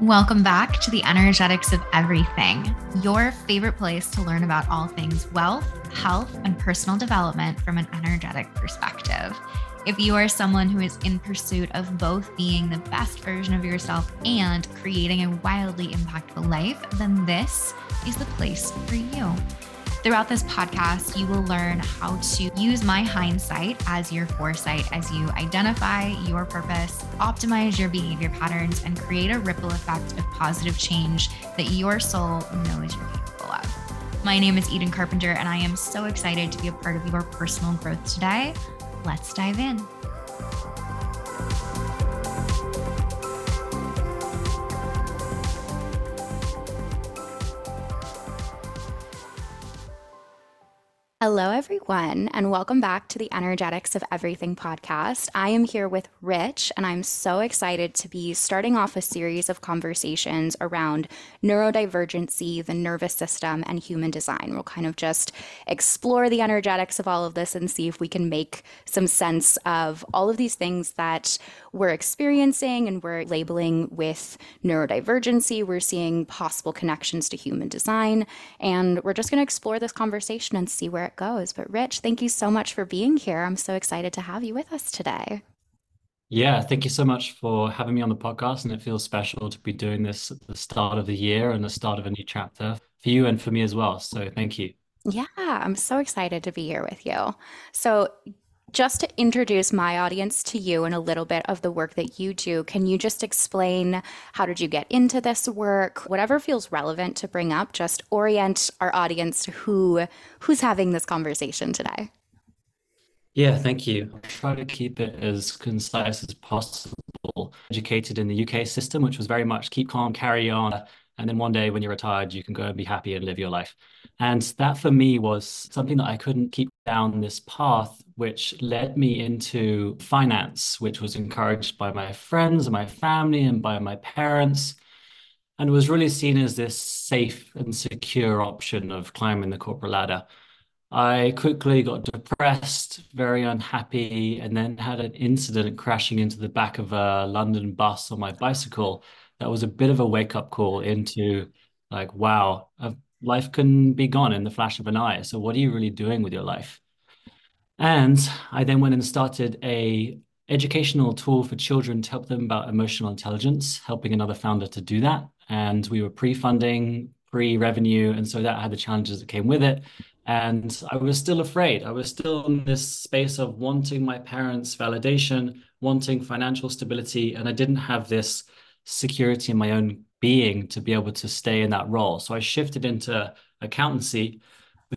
Welcome back to the Energetics of Everything, your favorite place to learn about all things wealth, health, and personal development from an energetic perspective. If you are someone who is in pursuit of both being the best version of yourself and creating a wildly impactful life, then this is the place for you. Throughout this podcast, you will learn how to use my hindsight as your foresight as you identify your purpose, optimize your behavior patterns, and create a ripple effect of positive change that your soul knows you're capable of. My name is Eden Carpenter, and I am so excited to be a part of your personal growth today. Let's dive in. Hello, everyone, and welcome back to the Energetics of Everything podcast. I am here with Rich, and I'm so excited to be starting off a series of conversations around neurodivergency, the nervous system, and human design. We'll kind of just explore the energetics of all of this and see if we can make some sense of all of these things that we're experiencing and we're labeling with neurodivergency. We're seeing possible connections to human design, and we're just going to explore this conversation and see where it goes. But Rich, thank you so much for being here. I'm so excited to have you with us today. Yeah, thank you so much for having me on the podcast. And it feels special to be doing this at the start of the year and the start of a new chapter for you and for me as well. So thank you. Yeah, I'm so excited to be here with you. So, just to introduce my audience to you and a little bit of the work that you do, can you just explain how did you get into this work? Whatever feels relevant to bring up, just orient our audience to who who's having this conversation today. Yeah, thank you. I'll try to keep it as concise as possible. Educated in the UK system, which was very much keep calm, carry on, and then one day when you're retired, you can go and be happy and live your life. And that for me was something that I couldn't keep down this path, which led me into finance, which was encouraged by my friends and my family and by my parents, and was really seen as this safe and secure option of climbing the corporate ladder. I quickly got depressed, very unhappy, and then had an incident crashing into the back of a London bus on my bicycle that was a bit of a wake up call into like, wow, life can be gone in the flash of an eye. So what are you really doing with your life? And I then went and started a educational tool for children to help them about emotional intelligence, helping another founder to do that. And we were pre-funding, pre-revenue, and so that had the challenges that came with it. And I was still afraid. I was still in this space of wanting my parents' validation, wanting financial stability, and I didn't have this security in my own being to be able to stay in that role. So I shifted into accountancy,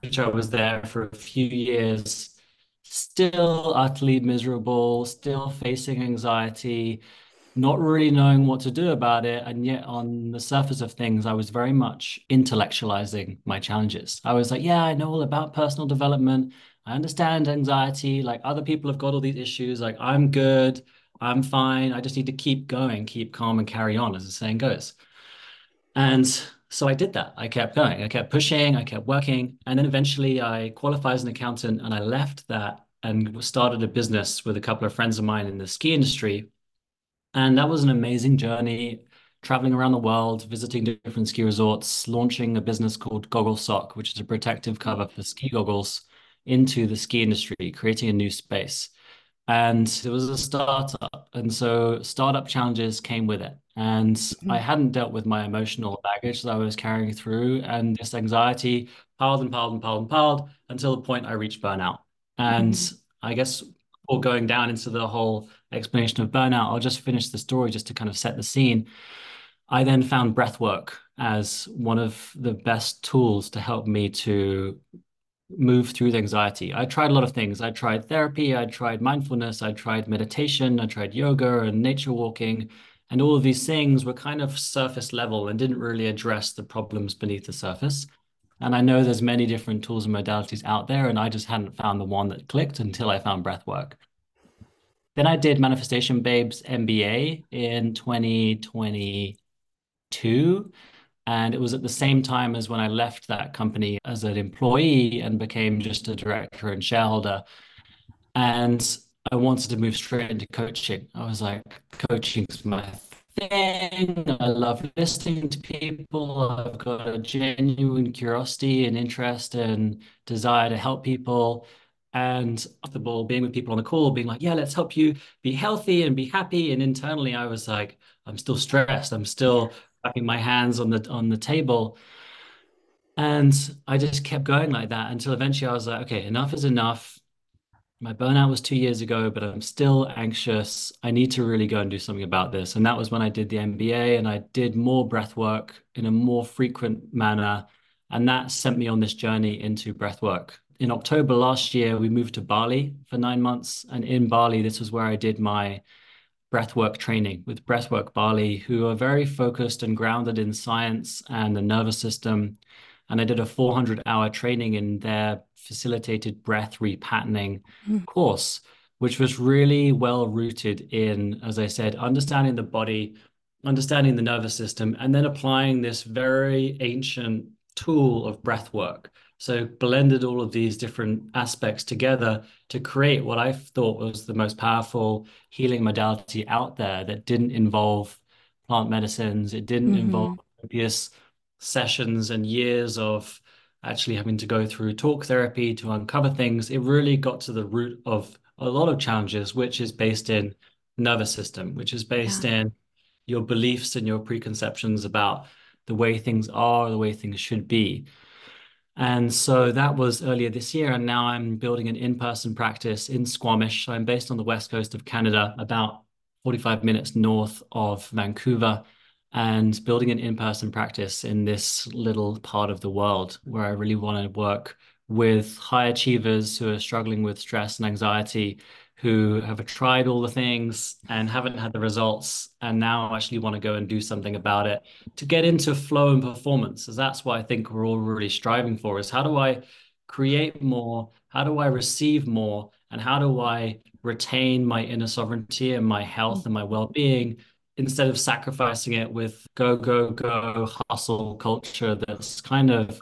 which I was there for a few years, still utterly miserable, still facing anxiety, not really knowing what to do about it. And yet, on the surface of things, I was very much intellectualizing my challenges. I was like, yeah, I know all about personal development. I understand anxiety. Like other people have got all these issues. Like I'm good. I'm fine. I just need to keep going, keep calm, and carry on, as the saying goes. And so I did that. I kept going. I kept pushing. I kept working. And then eventually I qualified as an accountant and I left that and started a business with a couple of friends of mine in the ski industry. And that was an amazing journey, traveling around the world, visiting different ski resorts, launching a business called Goggle Soc, which is a protective cover for ski goggles into the ski industry, creating a new space and it was a startup and so startup challenges came with it and mm-hmm. i hadn't dealt with my emotional baggage that i was carrying through and this anxiety piled and piled and piled and piled until the point i reached burnout and mm-hmm. i guess before going down into the whole explanation of burnout i'll just finish the story just to kind of set the scene i then found breath work as one of the best tools to help me to move through the anxiety. I tried a lot of things. I tried therapy, I tried mindfulness, I tried meditation, I tried yoga and nature walking. And all of these things were kind of surface level and didn't really address the problems beneath the surface. And I know there's many different tools and modalities out there, and I just hadn't found the one that clicked until I found breath work. Then I did Manifestation Babes MBA in 2022. And it was at the same time as when I left that company as an employee and became just a director and shareholder. And I wanted to move straight into coaching. I was like, coaching is my thing. I love listening to people. I've got a genuine curiosity and interest and desire to help people. And comfortable being with people on the call, being like, yeah, let's help you be healthy and be happy. And internally, I was like, I'm still stressed. I'm still wrapping my hands on the on the table. And I just kept going like that until eventually I was like, okay, enough is enough. My burnout was two years ago, but I'm still anxious. I need to really go and do something about this. And that was when I did the MBA and I did more breath work in a more frequent manner. And that sent me on this journey into breath work. In October last year, we moved to Bali for nine months. And in Bali, this was where I did my breathwork training with Breathwork Bali, who are very focused and grounded in science and the nervous system. And I did a 400 hour training in their facilitated breath repatterning mm. course, which was really well rooted in, as I said, understanding the body, understanding the nervous system, and then applying this very ancient tool of breath work so blended all of these different aspects together to create what I thought was the most powerful healing modality out there that didn't involve plant medicines. It didn't mm-hmm. involve copious sessions and years of actually having to go through talk therapy to uncover things. It really got to the root of a lot of challenges, which is based in nervous system, which is based yeah. in your beliefs and your preconceptions about the way things are, the way things should be. And so that was earlier this year. And now I'm building an in person practice in Squamish. I'm based on the west coast of Canada, about 45 minutes north of Vancouver, and building an in person practice in this little part of the world where I really want to work with high achievers who are struggling with stress and anxiety who have tried all the things and haven't had the results and now actually want to go and do something about it to get into flow and performance. As that's what i think we're all really striving for is how do i create more how do i receive more and how do i retain my inner sovereignty and my health and my well-being instead of sacrificing it with go go go hustle culture that's kind of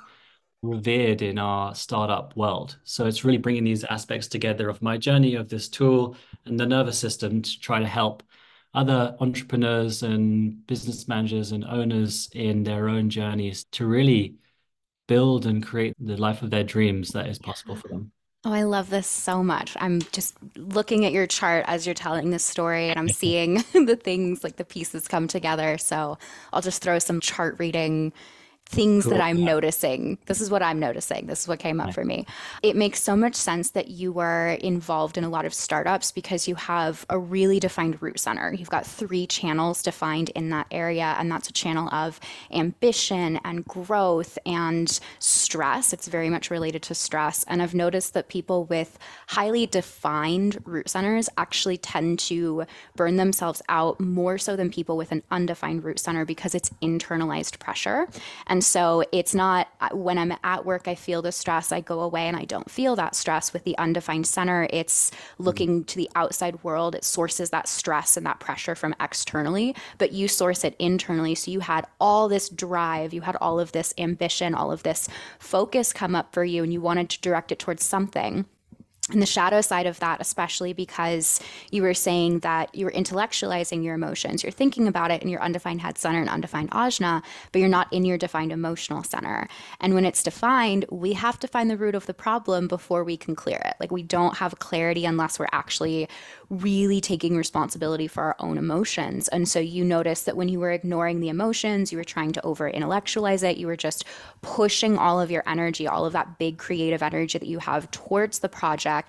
revered in our startup world. So it's really bringing these aspects together of my journey of this tool and the nervous system to try to help other entrepreneurs and business managers and owners in their own journeys to really build and create the life of their dreams that is possible for them. Oh, I love this so much. I'm just looking at your chart as you're telling this story and I'm seeing the things like the pieces come together. So I'll just throw some chart reading things cool. that I'm noticing. This is what I'm noticing. This is what came up for me. It makes so much sense that you were involved in a lot of startups because you have a really defined root center. You've got three channels defined in that area, and that's a channel of ambition and growth and stress. It's very much related to stress. And I've noticed that people with highly defined root centers actually tend to burn themselves out more so than people with an undefined root center because it's internalized pressure. And and so it's not when I'm at work, I feel the stress, I go away and I don't feel that stress with the undefined center. It's mm-hmm. looking to the outside world, it sources that stress and that pressure from externally, but you source it internally. So you had all this drive, you had all of this ambition, all of this focus come up for you, and you wanted to direct it towards something and the shadow side of that, especially because you were saying that you were intellectualizing your emotions. You're thinking about it in your undefined head center and undefined ajna, but you're not in your defined emotional center. And when it's defined, we have to find the root of the problem before we can clear it. Like we don't have clarity unless we're actually really taking responsibility for our own emotions. And so you notice that when you were ignoring the emotions, you were trying to over intellectualize it, you were just pushing all of your energy, all of that big creative energy that you have towards the project.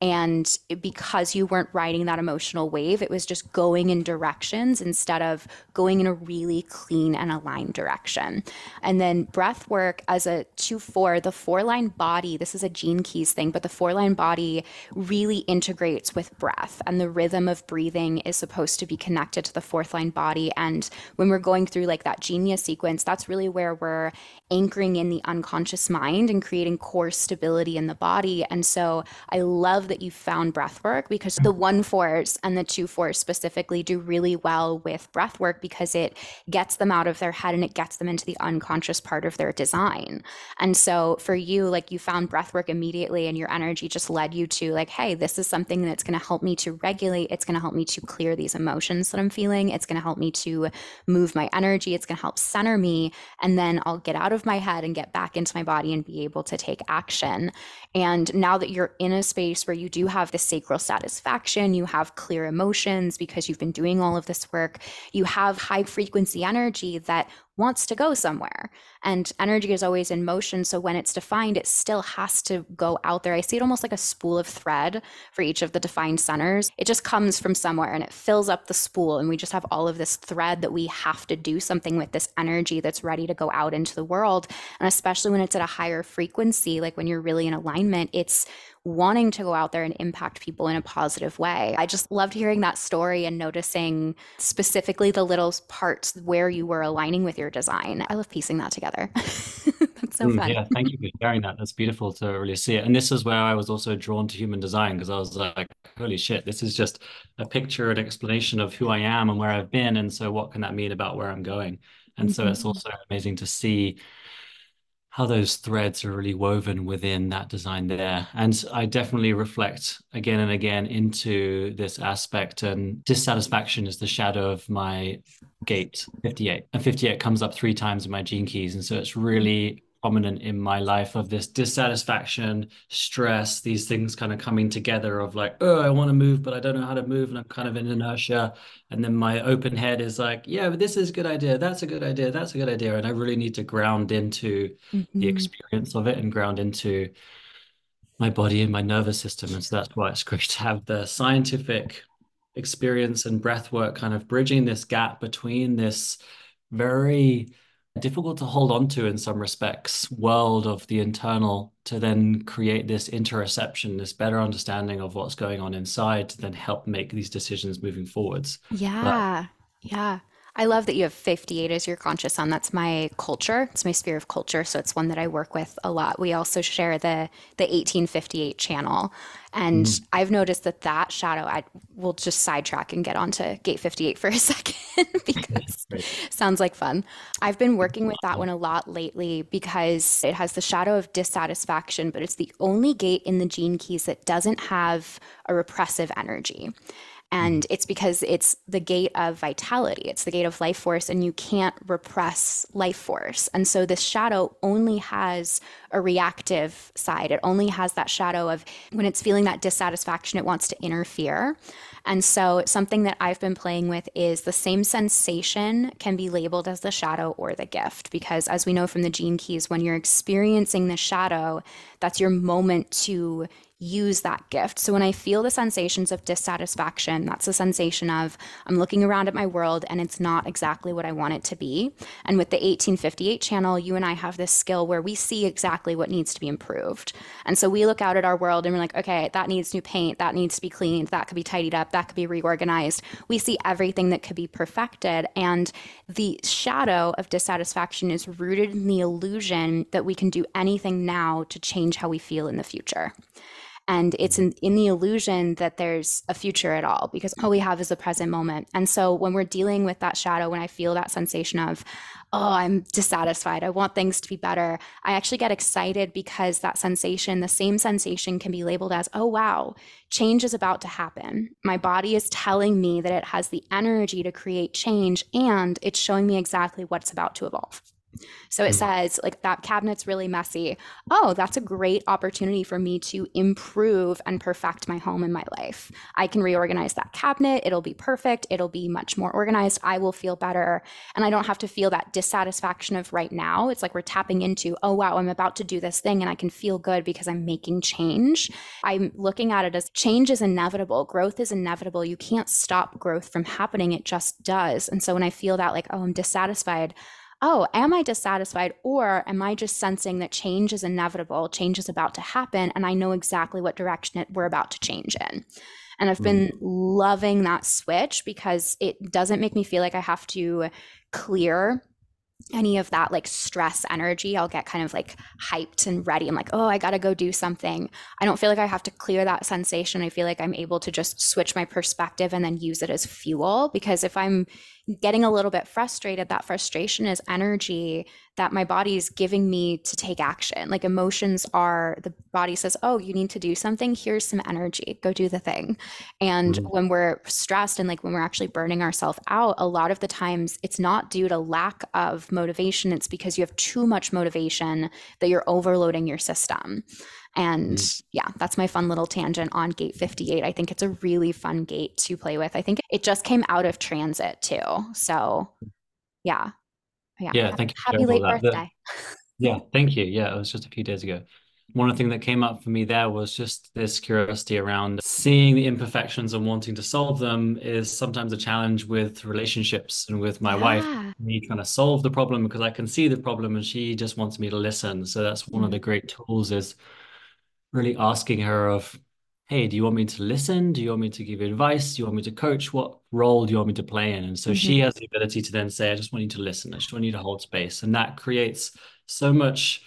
And because you weren't riding that emotional wave, it was just going in directions instead of going in a really clean and aligned direction. And then breath work as a 2 4, the four line body, this is a Gene Keys thing, but the four line body really integrates with breath and the rhythm of breathing is supposed to be connected to the fourth line body. And when we're going through like that genius sequence, that's really where we're anchoring in the unconscious mind and creating core stability in the body. And so I love that you found breath work because the one fours and the two fours specifically do really well with breath work because it gets them out of their head and it gets them into the unconscious part of their design. And so for you, like you found breath work immediately and your energy just led you to like, hey, this is something that's going to help me to regulate. It's going to help me to clear these emotions that I'm feeling. It's going to help me to move my energy. It's going to help center me. And then I'll get out of my head and get back into my body and be able to take action. And now that you're in a space where you do have the sacral satisfaction, you have clear emotions because you've been doing all of this work, you have high frequency energy that wants to go somewhere. And energy is always in motion. So when it's defined, it still has to go out there. I see it almost like a spool of thread for each of the defined centers. It just comes from somewhere and it fills up the spool. And we just have all of this thread that we have to do something with this energy that's ready to go out into the world. And especially when it's at a higher frequency, like when you're really in alignment, it's wanting to go out there and impact people in a positive way. I just loved hearing that story and noticing specifically the little parts where you were aligning with your design. I love piecing that together. That's so mm, fun. Yeah, thank you for sharing that. That's beautiful to really see it. And this is where I was also drawn to human design because I was like, holy shit, this is just a picture, an explanation of who I am and where I've been. And so what can that mean about where I'm going? And mm-hmm. so it's also amazing to see how those threads are really woven within that design there. And I definitely reflect again and again into this aspect. And dissatisfaction is the shadow of my gate 58. And 58 comes up three times in my gene keys. And so it's really prominent in my life of this dissatisfaction, stress, these things kind of coming together of like, oh, I want to move, but I don't know how to move. And I'm kind of in inertia. And then my open head is like, yeah, but this is a good idea. That's a good idea. That's a good idea. And I really need to ground into mm-hmm. the experience of it and ground into my body and my nervous system. And so that's why it's great to have the scientific experience and breath work kind of bridging this gap between this very difficult to hold on to in some respects world of the internal to then create this interoception this better understanding of what's going on inside to then help make these decisions moving forwards. Yeah. But, yeah I love that you have 58 as your conscious sun. That's my culture. It's my sphere of culture. So it's one that I work with a lot. We also share the the 1858 channel. And mm. I've noticed that that shadow, I will just sidetrack and get onto gate 58 for a second because sounds like fun. I've been working with that one a lot lately because it has the shadow of dissatisfaction, but it's the only gate in the gene keys that doesn't have a repressive energy. Mm-hmm. And it's because it's the gate of vitality, it's the gate of life force, and you can't repress life force. And so this shadow only has a reactive side. It only has that shadow of when it's feeling that dissatisfaction, it wants to interfere. And so something that I've been playing with is the same sensation can be labeled as the shadow or the gift. Because as we know from the gene keys, when you're experiencing the shadow, that's your moment to use that gift. So when I feel the sensations of dissatisfaction, that's the sensation of I'm looking around at my world and it's not exactly what I want it to be. And with the 1858 channel, you and I have this skill where we see exactly what needs to be improved. And so we look out at our world and we're like, okay, that needs new paint, that needs to be cleaned, that could be tidied up, that could be reorganized. We see everything that could be perfected. And the shadow of dissatisfaction is rooted in the illusion that we can do anything now to change how we feel in the future. And it's in, in the illusion that there's a future at all because all we have is the present moment. And so when we're dealing with that shadow, when I feel that sensation of, oh, I'm dissatisfied, I want things to be better, I actually get excited because that sensation, the same sensation, can be labeled as, oh, wow, change is about to happen. My body is telling me that it has the energy to create change and it's showing me exactly what's about to evolve. So it mm. says, like, that cabinet's really messy. Oh, that's a great opportunity for me to improve and perfect my home and my life. I can reorganize that cabinet. It'll be perfect. It'll be much more organized. I will feel better. And I don't have to feel that dissatisfaction of right now. It's like we're tapping into, oh, wow, I'm about to do this thing and I can feel good because I'm making change. I'm looking at it as change is inevitable, growth is inevitable. You can't stop growth from happening, it just does. And so when I feel that, like, oh, I'm dissatisfied, oh, am I dissatisfied? Or am I just sensing that change is inevitable, change is about to happen, and I know exactly what direction we're about to change in? And I've been mm. loving that switch because it doesn't make me feel like I have to clear any of that like stress energy, I'll get kind of like hyped and ready. I'm like, oh, I got to go do something. I don't feel like I have to clear that sensation. I feel like I'm able to just switch my perspective and then use it as fuel. Because if I'm getting a little bit frustrated, that frustration is energy that my body is giving me to take action. Like emotions are the body says, Oh, you need to do something. Here's some energy. Go do the thing. And mm-hmm. when we're stressed and like when we're actually burning ourselves out, a lot of the times it's not due to lack of motivation. It's because you have too much motivation that you're overloading your system. And mm. yeah, that's my fun little tangent on Gate 58. I think it's a really fun gate to play with. I think it just came out of transit too. So yeah. Yeah. Yeah. Thank you. Happy late birthday. yeah. Thank you. Yeah. It was just a few days ago. One thing that came up for me there was just this curiosity around seeing the imperfections and wanting to solve them is sometimes a challenge with relationships and with my yeah. wife. Me trying to solve the problem because I can see the problem and she just wants me to listen. So that's one mm. of the great tools is really asking her of hey do you want me to listen? Do you want me to give advice? Do you want me to coach? What role do you want me to play in? And so mm-hmm. she has the ability to then say i just want you to listen. I just want you to hold space. And that creates so much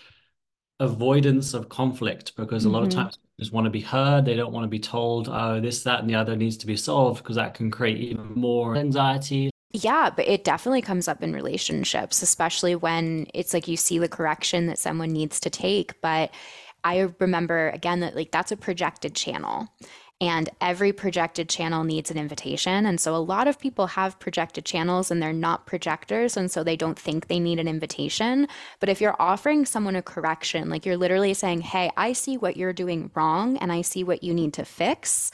avoidance of conflict because mm-hmm. a lot of mm-hmm. times just want to be heard. They don't want to be told oh this that and the other needs to be solved because that can create even more anxiety. Yeah, but it definitely comes up in relationships, especially when it's like you see the correction that someone needs to take, but I remember again that like that's a projected channel and every projected channel needs an invitation. And so a lot of people have projected channels and they're not projectors. And so they don't think they need an invitation. But if you're offering someone a correction, like you're literally saying, Hey, I see what you're doing wrong and I see what you need to fix,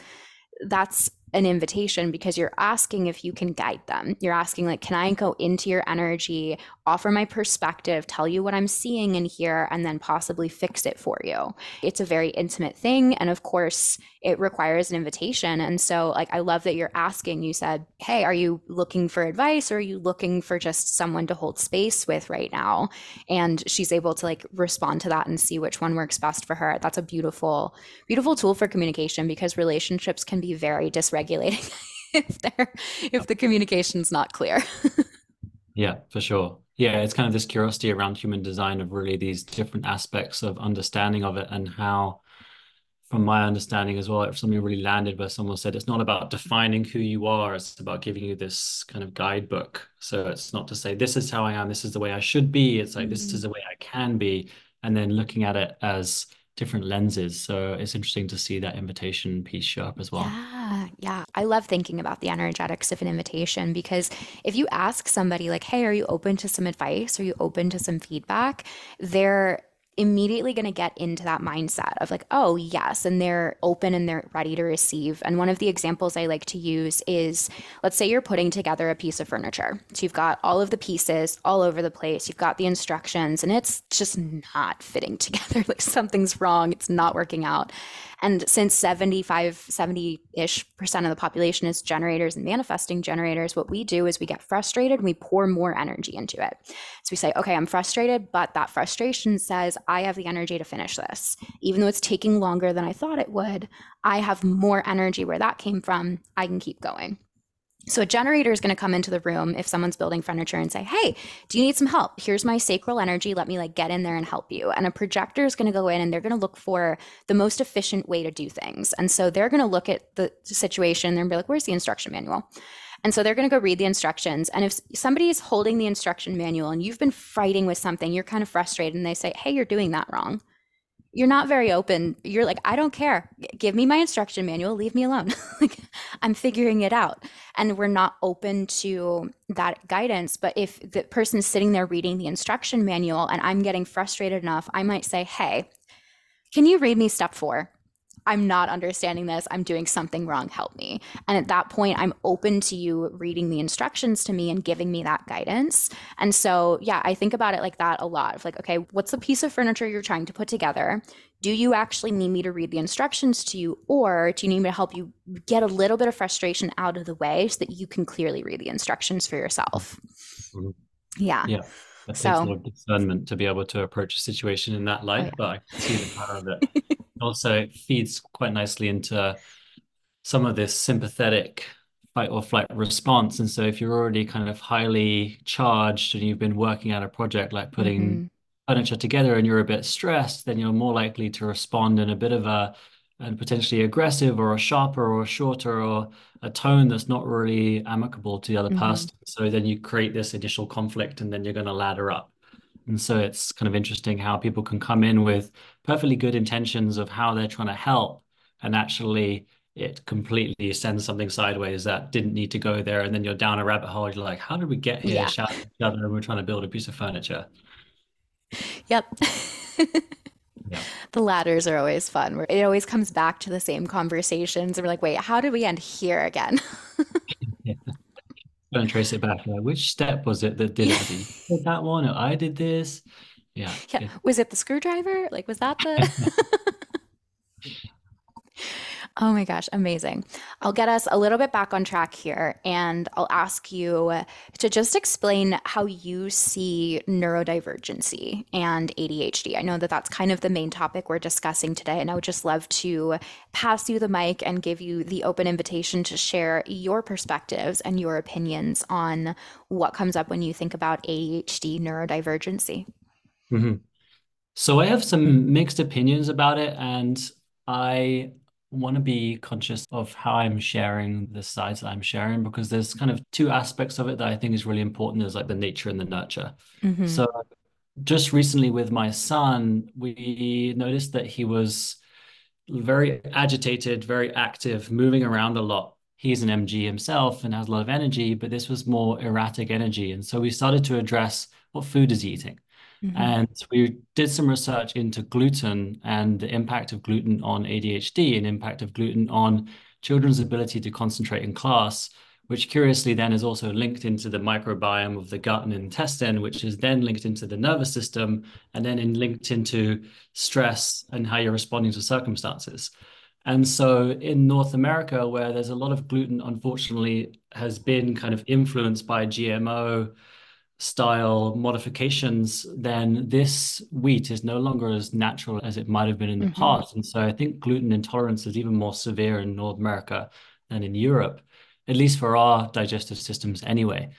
that's an invitation because you're asking if you can guide them. You're asking, like, can I go into your energy, offer my perspective, tell you what I'm seeing in here, and then possibly fix it for you? It's a very intimate thing. And of course, it requires an invitation. And so, like, I love that you're asking. You said, hey, are you looking for advice or are you looking for just someone to hold space with right now? And she's able to, like, respond to that and see which one works best for her. That's a beautiful, beautiful tool for communication because relationships can be very dysregulated regulating if they're if the communication's not clear. yeah, for sure. Yeah, it's kind of this curiosity around human design of really these different aspects of understanding of it and how from my understanding as well, if something really landed where someone said it's not about defining who you are, it's about giving you this kind of guidebook. So it's not to say this is how I am, this is the way I should be. It's like mm-hmm. this is the way I can be, and then looking at it as different lenses. So it's interesting to see that invitation piece show up as well. Yeah, yeah. I love thinking about the energetics of an invitation because if you ask somebody like, "Hey, are you open to some advice? Are you open to some feedback?" they're immediately going to get into that mindset of like, oh, yes, and they're open and they're ready to receive. And one of the examples I like to use is let's say you're putting together a piece of furniture. So you've got all of the pieces all over the place, you've got the instructions, and it's just not fitting together. like something's wrong, it's not working out. And since 75, 70 ish percent of the population is generators and manifesting generators, what we do is we get frustrated and we pour more energy into it. So we say, okay, I'm frustrated, but that frustration says I have the energy to finish this. Even though it's taking longer than I thought it would, I have more energy where that came from. I can keep going. So a generator is going to come into the room if someone's building furniture and say, "Hey, do you need some help? Here's my sacral energy. Let me like get in there and help you." And a projector is going to go in and they're going to look for the most efficient way to do things. And so they're going to look at the situation and be like, "Where's the instruction manual?" And so they're going to go read the instructions. And if somebody is holding the instruction manual and you've been fighting with something, you're kind of frustrated and they say, "Hey, you're doing that wrong." You're not very open. You're like, I don't care. Give me my instruction manual. Leave me alone. like, I'm figuring it out. And we're not open to that guidance. But if the person is sitting there reading the instruction manual and I'm getting frustrated enough, I might say, Hey, can you read me step four? I'm not understanding this. I'm doing something wrong. Help me. And at that point, I'm open to you reading the instructions to me and giving me that guidance. And so, yeah, I think about it like that a lot of like, okay, what's the piece of furniture you're trying to put together? Do you actually need me to read the instructions to you, or do you need me to help you get a little bit of frustration out of the way so that you can clearly read the instructions for yourself? Mm-hmm. Yeah. Yeah. It so, takes a lot of discernment to be able to approach a situation in that light, oh, yeah. but I can see the power of it. also, it feeds quite nicely into some of this sympathetic fight or flight response. And so if you're already kind of highly charged and you've been working at a project like putting Mm-hmm. furniture together and you're a bit stressed, then you're more likely to respond in a bit of a and potentially aggressive or a sharper or a shorter or a tone that's not really amicable to the other Mm-hmm. person. So then you create this initial conflict and then you're going to ladder up. And so it's kind of interesting how people can come in with perfectly good intentions of how they're trying to help, and actually it completely sends something sideways that didn't need to go there. And then you're down a rabbit hole. You're like, how did we get here? Yeah. Shouting at each other and we're trying to build a piece of furniture. Yep. Yeah. The ladders are always fun. It always comes back to the same conversations. And we're like, wait, how did we end here again? Yeah. And trace it back. Like, which step was it that did it? Did did that one or I did this? Yeah. Yeah. It- Was it the screwdriver? Like, was that the? Oh my gosh, amazing. I'll get us a little bit back on track here, and I'll ask you to just explain how you see neurodivergency and ADHD. I know that that's kind of the main topic we're discussing today, and I would just love to pass you the mic and give you the open invitation to share your perspectives and your opinions on what comes up when you think about ADHD neurodivergency. Mhm. So I have some mixed opinions about it, and I want to be conscious of how I'm sharing the sides that I'm sharing because there's kind of two aspects of it that I think is really important. is like the nature and the nurture. Mhm. So just recently with my son, we noticed that he was very agitated, very active, moving around a lot. He's an MG himself and has a lot of energy, but this was more erratic energy. And so we started to address what food is he eating. Mhm. And we did some research into gluten and the impact of gluten on ADHD and impact of gluten on children's ability to concentrate in class, which curiously then is also linked into the microbiome of the gut and intestine, which is then linked into the nervous system and then in, linked into stress and how you're responding to circumstances. And so in North America, where there's a lot of gluten, unfortunately, has been kind of influenced by GMO style modifications, then this wheat is no longer as natural as it might have been in the Mhm. past. And so I think gluten intolerance is even more severe in North America than in Europe, at least for our digestive systems anyway.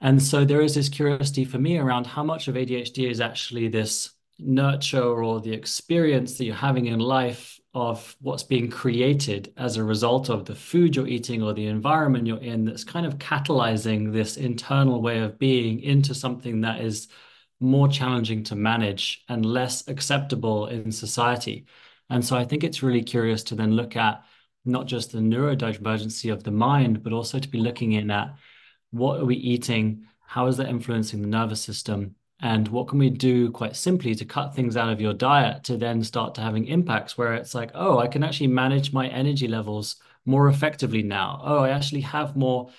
And so there is this curiosity for me around how much of ADHD is actually this nurture or the experience that you're having in life of what's being created as a result of the food you're eating or the environment you're in that's kind of catalyzing this internal way of being into something that is more challenging to manage and less acceptable in society. And so I think it's really curious to then look at not just the neurodivergency of the mind, but also to be looking in at what are we eating? How is that influencing the nervous system? And what can we do quite simply to cut things out of your diet to then start to having impacts where it's like, oh, I can actually manage my energy levels more effectively now. Oh, I actually have more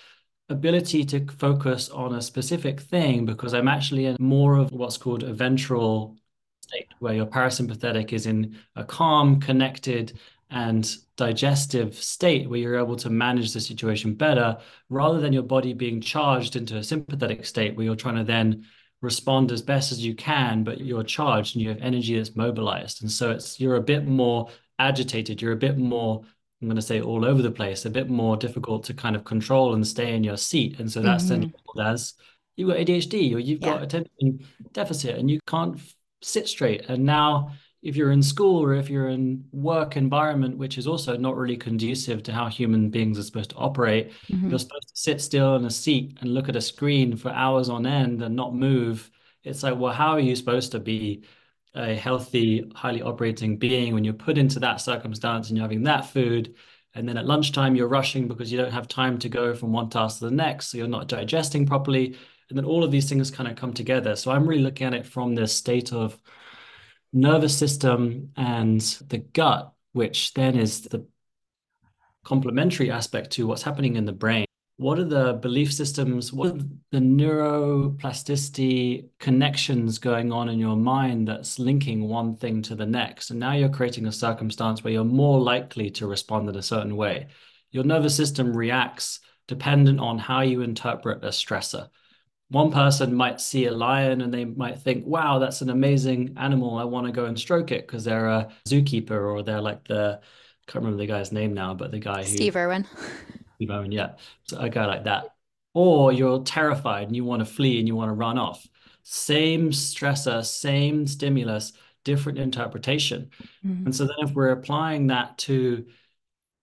ability to focus on a specific thing because I'm actually in more of what's called a ventral state, where your parasympathetic is in a calm, connected, and digestive state where you're able to manage the situation better rather than your body being charged into a sympathetic state where you're trying to then respond as best as you can, but you're charged and you have energy that's mobilized. And so it's you're a bit more agitated, you're a bit more, I'm going to say all over the place, a bit more difficult to kind of control and stay in your seat. And so that's then Mhm. labeled as you've got ADHD or you've got attention deficit and you can't sit straight. And now if you're in school or if you're in work environment, which is also not really conducive to how human beings are supposed to operate, Mhm. you're supposed to sit still in a seat and look at a screen for hours on end and not move. It's like, well, how are you supposed to be a healthy, highly operating being when you're put into that circumstance and you're having that food? And then at lunchtime, you're rushing because you don't have time to go from one task to the next. So you're not digesting properly. And then all of these things kind of come together. So I'm really looking at it from this state of nervous system and the gut, which then is the complementary aspect to what's happening in the brain. What are the belief systems? What are the neuroplasticity connections going on in your mind that's linking one thing to the next? And now you're creating a circumstance where you're more likely to respond in a certain way. Your nervous system reacts dependent on how you interpret a stressor. One person might see a lion and they might think, wow, that's an amazing animal. I want to go and stroke it because they're a zookeeper or they're like the, I can't remember the guy's name now, but the guy who Steve Irwin. moment, yeah. So a guy like that. Or you're terrified and you want to flee and you want to run off. Same stressor, same stimulus, different interpretation. Mm-hmm. And so then if we're applying that to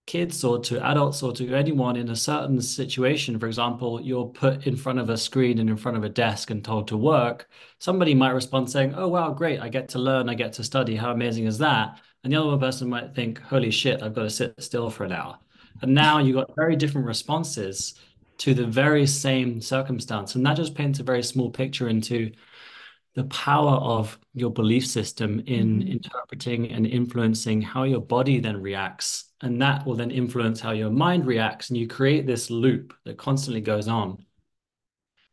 kids or to adults or to anyone in a certain situation, for example, you're put in front of a screen and in front of a desk and told to work, somebody might respond saying, Oh, wow, great. I get to learn. I get to study. How amazing is that? And the other person might think, Holy shit, I've got to sit still for an hour. And now you've got very different responses to the very same circumstance. And that just paints a very small picture into the power of your belief system in mm-hmm. interpreting and influencing how your body then reacts. And that will then influence how your mind reacts. And you create this loop that constantly goes on.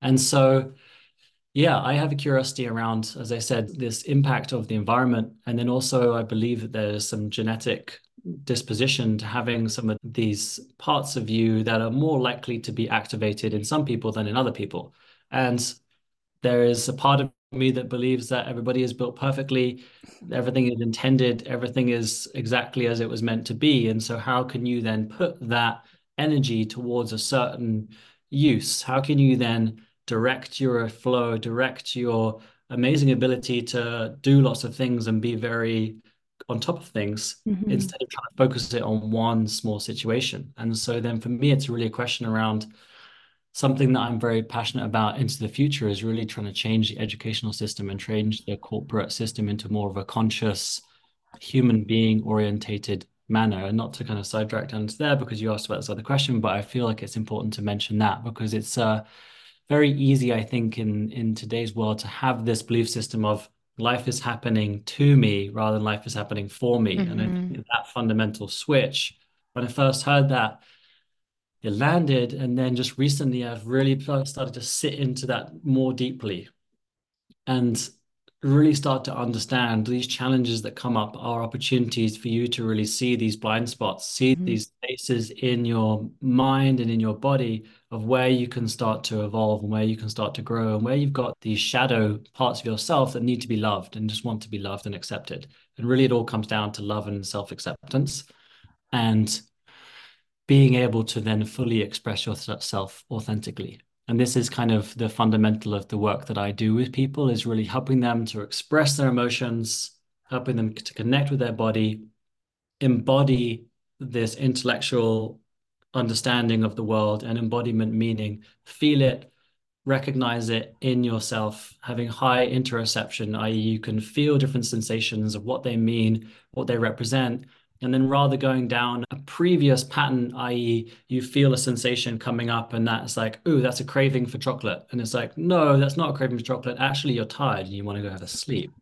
And so, yeah, I have a curiosity around, as I said, this impact of the environment. And then also, I believe that there's some genetic disposition to having some of these parts of you that are more likely to be activated in some people than in other people. And there is a part of me that believes that everybody is built perfectly, everything is intended, everything is exactly as it was meant to be. And so, how can you then put that energy towards a certain use? How can you then direct your flow, direct your amazing ability to do lots of things and be very on top of things mm-hmm. instead of trying to focus it on one small situation? And so, then for me, it's really a question around something that I'm very passionate about into the future is really trying to change the educational system and change the corporate system into more of a conscious human being orientated manner and not to kind of sidetrack down to there because you asked about this other question but I feel like it's important to mention that because it's uh, very easy I think in in today's world to have this belief system of life is happening to me rather than life is happening for me mm-hmm. and that fundamental switch when I first heard that it landed and then just recently i've really started to sit into that more deeply and really start to understand these challenges that come up are opportunities for you to really see these blind spots see mm-hmm. these spaces in your mind and in your body of where you can start to evolve and where you can start to grow and where you've got these shadow parts of yourself that need to be loved and just want to be loved and accepted and really it all comes down to love and self-acceptance and being able to then fully express yourself authentically. And this is kind of the fundamental of the work that I do with people is really helping them to express their emotions, helping them to connect with their body, embody this intellectual understanding of the world and embodiment meaning, feel it, recognize it in yourself, having high interoception, i.e., you can feel different sensations of what they mean, what they represent, and then rather going down a previous pattern, i.e., you feel a sensation coming up, and that's like, ooh, that's a craving for chocolate. And it's like, no, that's not a craving for chocolate. Actually, you're tired and you want to go have a sleep.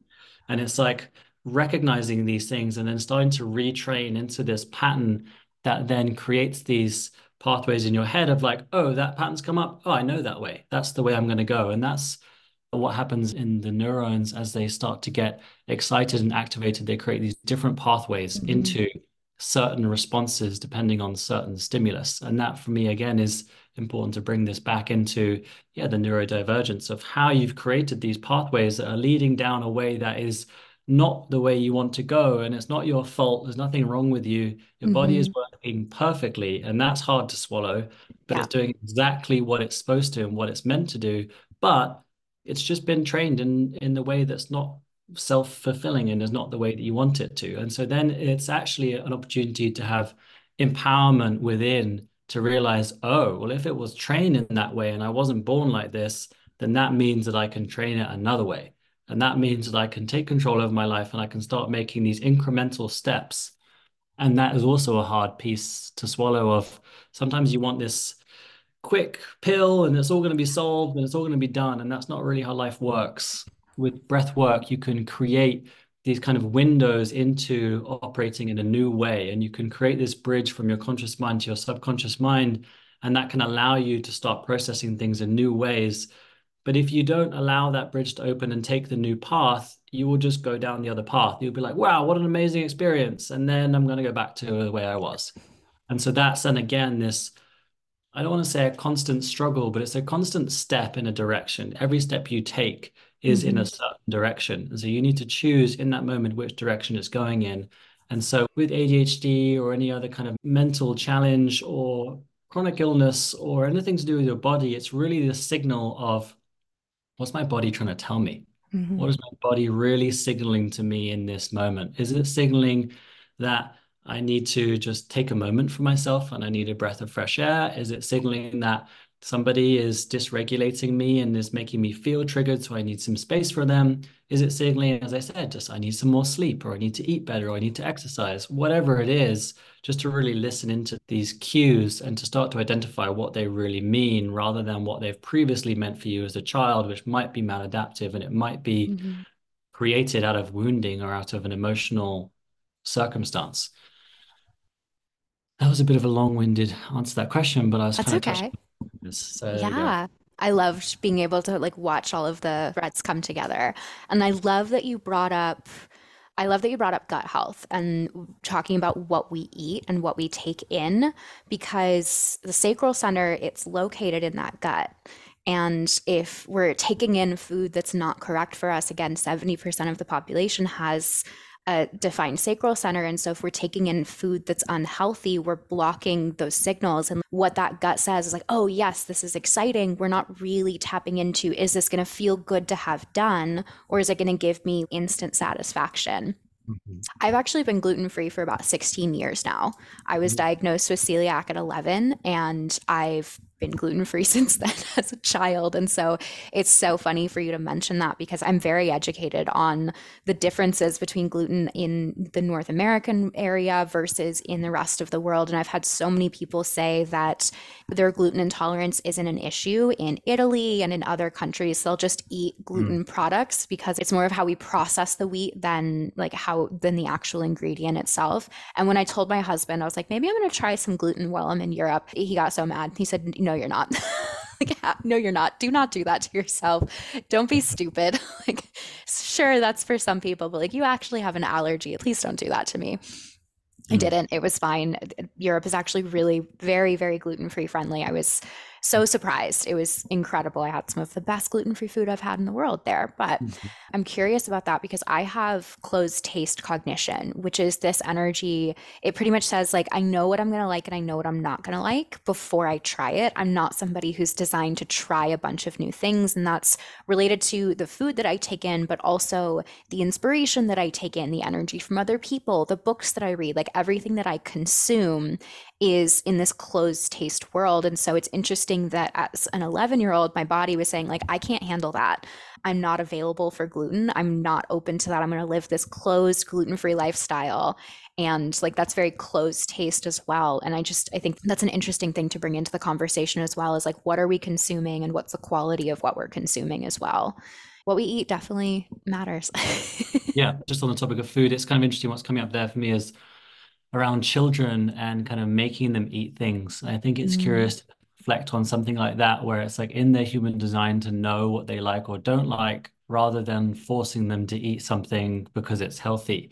And it's like recognizing these things and then starting to retrain into this pattern that then creates these pathways in your head of like, oh, that pattern's come up. Oh, I know that way. That's the way I'm going to go. And that's what happens in the neurons as they start to get excited and activated they create these different pathways mm-hmm. into certain responses depending on certain stimulus and that for me again is important to bring this back into yeah the neurodivergence of how you've created these pathways that are leading down a way that is not the way you want to go and it's not your fault there's nothing wrong with you your mm-hmm. body is mm-hmm. working perfectly and that's hard to swallow but yeah. it's doing exactly what it's supposed to and what it's meant to do but it's just been trained in in the way that's not self-fulfilling and is not the way that you want it to. And so then it's actually an opportunity to have empowerment within to realize oh well if it was trained in that way and i wasn't born like this then that means that i can train it another way. And that means that i can take control over my life and i can start making these incremental steps. And that is also a hard piece to swallow of sometimes you want this quick pill and it's all going to be solved and it's all going to be done. And that's not really how life works. With breath work, you can create these kind of windows into operating in a new way. And you can create this bridge from your conscious mind to your subconscious mind. And that can allow you to start processing things in new ways. But if you don't allow that bridge to open and take the new path, you will just go down the other path. You'll be like, wow, what an amazing experience. And then I'm going to go back to the way I was. And so that's then again this I don't want to say a constant struggle, but it's a constant step in a direction. Every step you take is mm-hmm. in a mm-hmm. certain direction. And so you need to choose in that moment which direction it's going in. And so with ADHD or any other kind of mental challenge or chronic illness or anything to do with your body, it's really the signal of what's my body trying to tell me? Mm-hmm. What is my body really signaling to me in this moment? Is it signaling that I need to just take a moment for myself and I need a breath of fresh air? Is it signaling that somebody is dysregulating me and is making me feel triggered, so I need some space for them? Is it signaling, as I said, just I need some more sleep or I need to eat better or I need to exercise? Whatever it is, just to really listen into these cues and to start to identify what they really mean rather than what they've previously meant for you as a child, which might be maladaptive and it might be mm-hmm. created out of wounding or out of an emotional circumstance. That was a bit of a long-winded answer to that question, but I was That's kind of okay. So, yeah. yeah. I loved being able to like watch all of the threads come together. And I love that you brought up I love that you brought up gut health and talking about what we eat and what we take in because the sacral center it's located in that gut. And if we're taking in food that's not correct for us, again, 70% of the population has a defined sacral center. And so if we're taking in food that's unhealthy, we're blocking those signals. And what that gut says is like, oh, yes, this is exciting. We're not really tapping into is this going to feel good to have done, or is it going to give me instant satisfaction? Mm-hmm. I've actually been gluten free for about 16 years now. I was mm-hmm. diagnosed with celiac at 11, and I've been gluten free since then as a child. And so it's so funny for you to mention that because I'm very educated on the differences between gluten in the North American area versus in the rest of the world. And I've had so many people say that their gluten intolerance isn't an issue in Italy and in other countries. They'll just eat gluten mm. products because it's more of how we process the wheat than like how than the actual ingredient itself. And when I told my husband, I was like, maybe I'm going to try some gluten while I'm in Europe. He got so mad. He said, no, you're not. like, no, you're not. Do not do that to yourself. Don't be stupid. like, sure, that's for some people, but like, you actually have an allergy. Please don't do that to me. I mm. didn't. It was fine. Europe is actually really very, very gluten free friendly. I was so surprised. It was incredible. I had some of the best gluten free food I've had in the world there. But mm-hmm. I'm curious about that because I have closed taste cognition, which is this energy. It pretty much says, like, I know what I'm going to like and I know what I'm not going to like before I try it. I'm not somebody who's designed to try a bunch of new things. And that's related to the food that I take in, but also the inspiration that I take in, the energy from other people, the books that I read, like everything that I consume is in this closed taste world. And so it's interesting that as an 11 year old, my body was saying, like, I can't handle that. I'm not available for gluten. I'm not open to that. I'm going to live this closed, gluten free lifestyle. And like, that's very closed taste as well. And I just, I think that's an interesting thing to bring into the conversation as well is like, what are we consuming and what's the quality of what we're consuming as well? What we eat definitely matters. yeah. Just on the topic of food, it's kind of interesting what's coming up there for me is around children and kind of making them eat things. I think it's mm. curious reflect on something like that, where it's like in their human design to know what they like or don't like, rather than forcing them to eat something because it's healthy.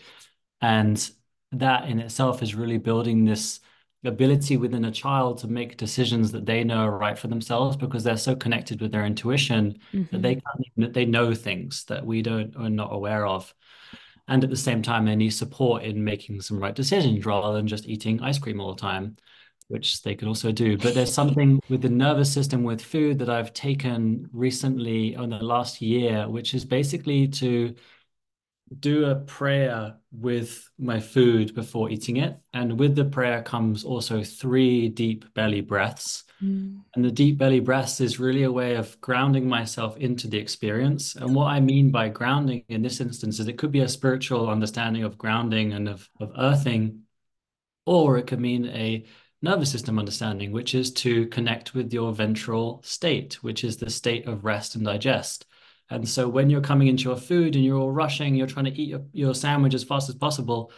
And that in itself is really building this ability within a child to make decisions that they know are right for themselves because they're so connected with their intuition mm-hmm. that they mm-hmm. they know things that we don't are not aware of and at the same time they need support in making some right decisions rather than just eating ice cream all the time which they could also do but there's something with the nervous system with food that i've taken recently in the last year which is basically to do a prayer with my food before eating it and with the prayer comes also three deep belly breaths Mm. And the deep belly breaths is really a way of grounding myself into the experience. And what I mean by grounding in this instance is it could be a spiritual understanding of grounding and of, of earthing, or it could mean a nervous system understanding, which is to connect with your ventral state, which is the state of rest and digest. And so when you're coming into your food and you're all rushing, you're trying to eat your, your sandwich as fast as possible,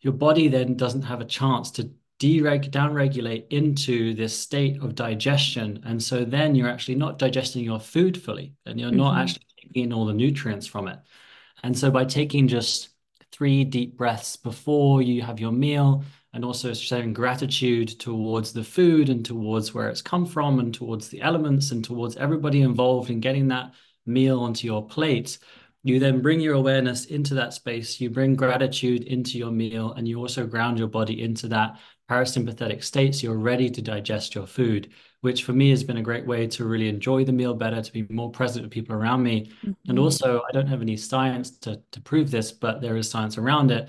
your body then doesn't have a chance to dereg downregulate into this state of digestion and so then you're actually not digesting your food fully and you're mm-hmm. not actually taking in all the nutrients from it and so by taking just three deep breaths before you have your meal and also showing gratitude towards the food and towards where it's come from and towards the elements and towards everybody involved in getting that meal onto your plate you then bring your awareness into that space you bring gratitude into your meal and you also ground your body into that parasympathetic states, you're ready to digest your food, which for me has been a great way to really enjoy the meal better, to be more present with people around me. Mm-hmm. And also, I don't have any science to, to prove this, but there is science around it.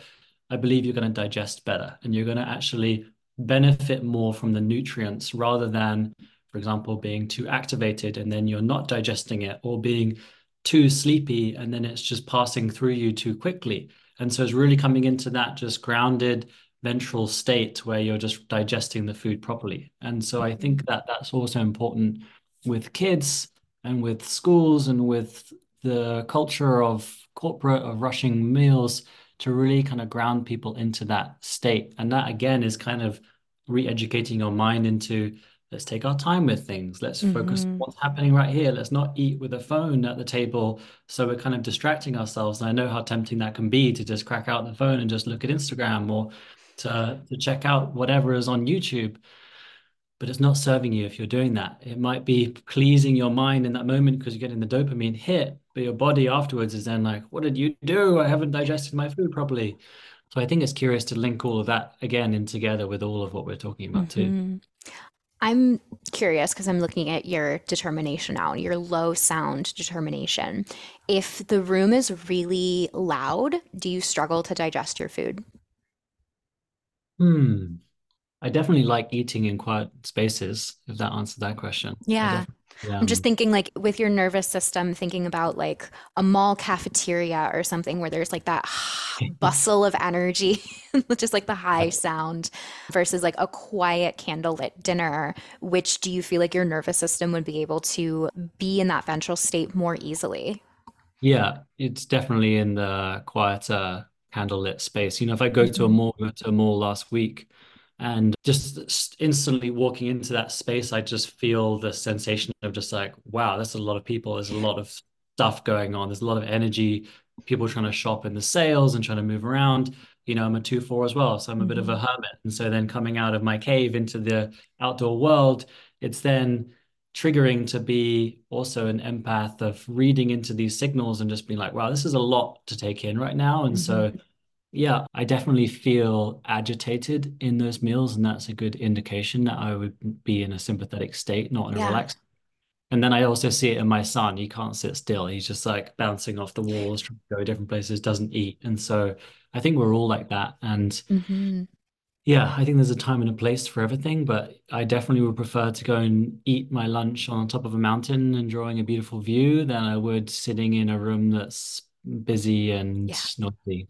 I believe you're going to digest better and you're going to actually benefit more from the nutrients rather than, for example, being too activated and then you're not digesting it or being too sleepy and then it's just passing through you too quickly. And so it's really coming into that just grounded, ventral state where you're just digesting the food properly. And so I think that that's also important with kids and with schools and with the culture of corporate of rushing meals to really kind of ground people into that state. And that again is kind of re-educating your mind into let's take our time with things. Let's mm-hmm. focus on what's happening right here. Let's not eat with a phone at the table. So we're kind of distracting ourselves. And I know how tempting that can be to just crack out the phone and just look at Instagram or to, to check out whatever is on YouTube. But it's not serving you if you're doing that. It might be pleasing your mind in that moment because you're getting the dopamine hit, but your body afterwards is then like, what did you do? I haven't digested my food properly. So I think it's curious to link all of that again in together with all of what we're talking about mm-hmm. too. I'm curious because I'm looking at your determination now, your low sound determination. If the room is really loud, do you struggle to digest your food? Hmm. I definitely like eating in quiet spaces, if that answered that question. Yeah. Yeah. I'm just thinking like with your nervous system, thinking about like a mall cafeteria or something where there's like that bustle of energy, just like the high sound versus like a quiet candlelit dinner. Which do you feel like your nervous system would be able to be in that ventral state more easily? Yeah, it's definitely in the quieter candlelit space. You know, if I go to a mm-hmm. mall, go to a mall last week, and just instantly walking into that space, I just feel the sensation of just like, wow, there's a lot of people. There's a lot of stuff going on. There's a lot of energy. People trying to shop in the sales and trying to move around. You know, I'm a two four as well, so I'm a bit of a mm-hmm. hermit. And so then coming out of my cave into the outdoor world, it's then triggering to be also an empath of reading into these signals and just being like, wow, this is a lot to take in right now. And mm-hmm. so yeah, I definitely feel agitated in those meals, and that's a good indication that I would be in a sympathetic state, not in a yeah. relaxed. And then I also see it in my son. He can't sit still. He's just like bouncing off the walls, trying to go different places, doesn't eat. And so I think we're all like that. And mm-hmm. yeah, I think there's a time and a place for everything, but I definitely would prefer to go and eat my lunch on top of a mountain and enjoying a beautiful view than I would sitting in a room that's busy and yeah. noisy.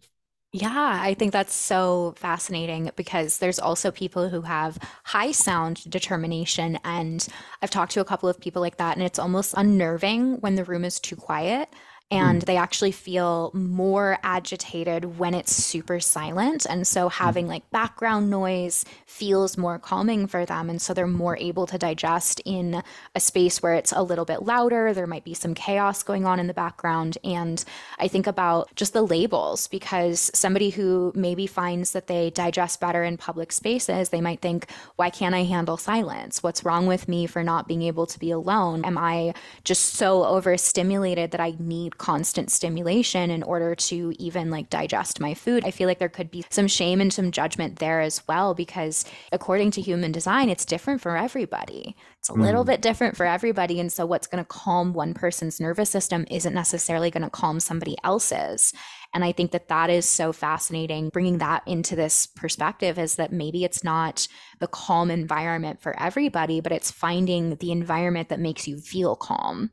Yeah, I think that's so fascinating because there's also people who have high sound determination. And I've talked to a couple of people like that, and it's almost unnerving when the room is too quiet and mm. they actually feel more agitated when it's super silent. And so mm. having like background noise feels more calming for them. And so they're more able to digest in a space where it's a little bit louder. There might be some chaos going on in the background. And i think about just the labels because somebody who maybe finds that they digest better in public spaces they might think why can't i handle silence? What's wrong with me for not being able to be alone? Am i just so overstimulated that i need constant stimulation in order to even like digest my food. I feel like there could be some shame and some judgment there as well because according to human design, it's different for everybody. It's a mm. little bit different for everybody. And so what's going to calm one person's nervous system isn't necessarily going to calm somebody else's. And I think that that is so fascinating. Bringing that into this perspective is that maybe it's not the calm environment for everybody, but it's finding the environment that makes you feel calm.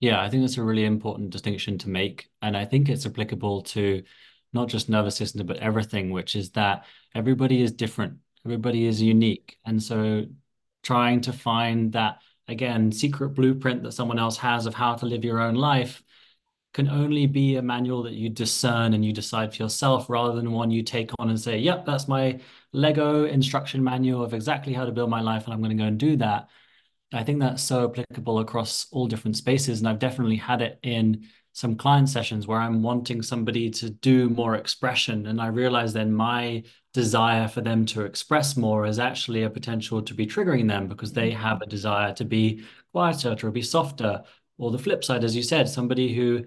Yeah, I think that's a really important distinction to make. And I think it's applicable to not just nervous system, but everything, which is that everybody is different, everybody is unique. And so trying to find that, again, secret blueprint that someone else has of how to live your own life can only be a manual that you discern and you decide for yourself rather than one you take on and say, yep, that's my Lego instruction manual of exactly how to build my life, and I'm going to go and do that. I think that's so applicable across all different spaces. And I've definitely had it in some client sessions where I'm wanting somebody to do more expression. And I realize then my desire for them to express more is actually a potential to be triggering them because they mm-hmm. have a desire to be quieter, to be softer. Or the flip side, as you said, somebody who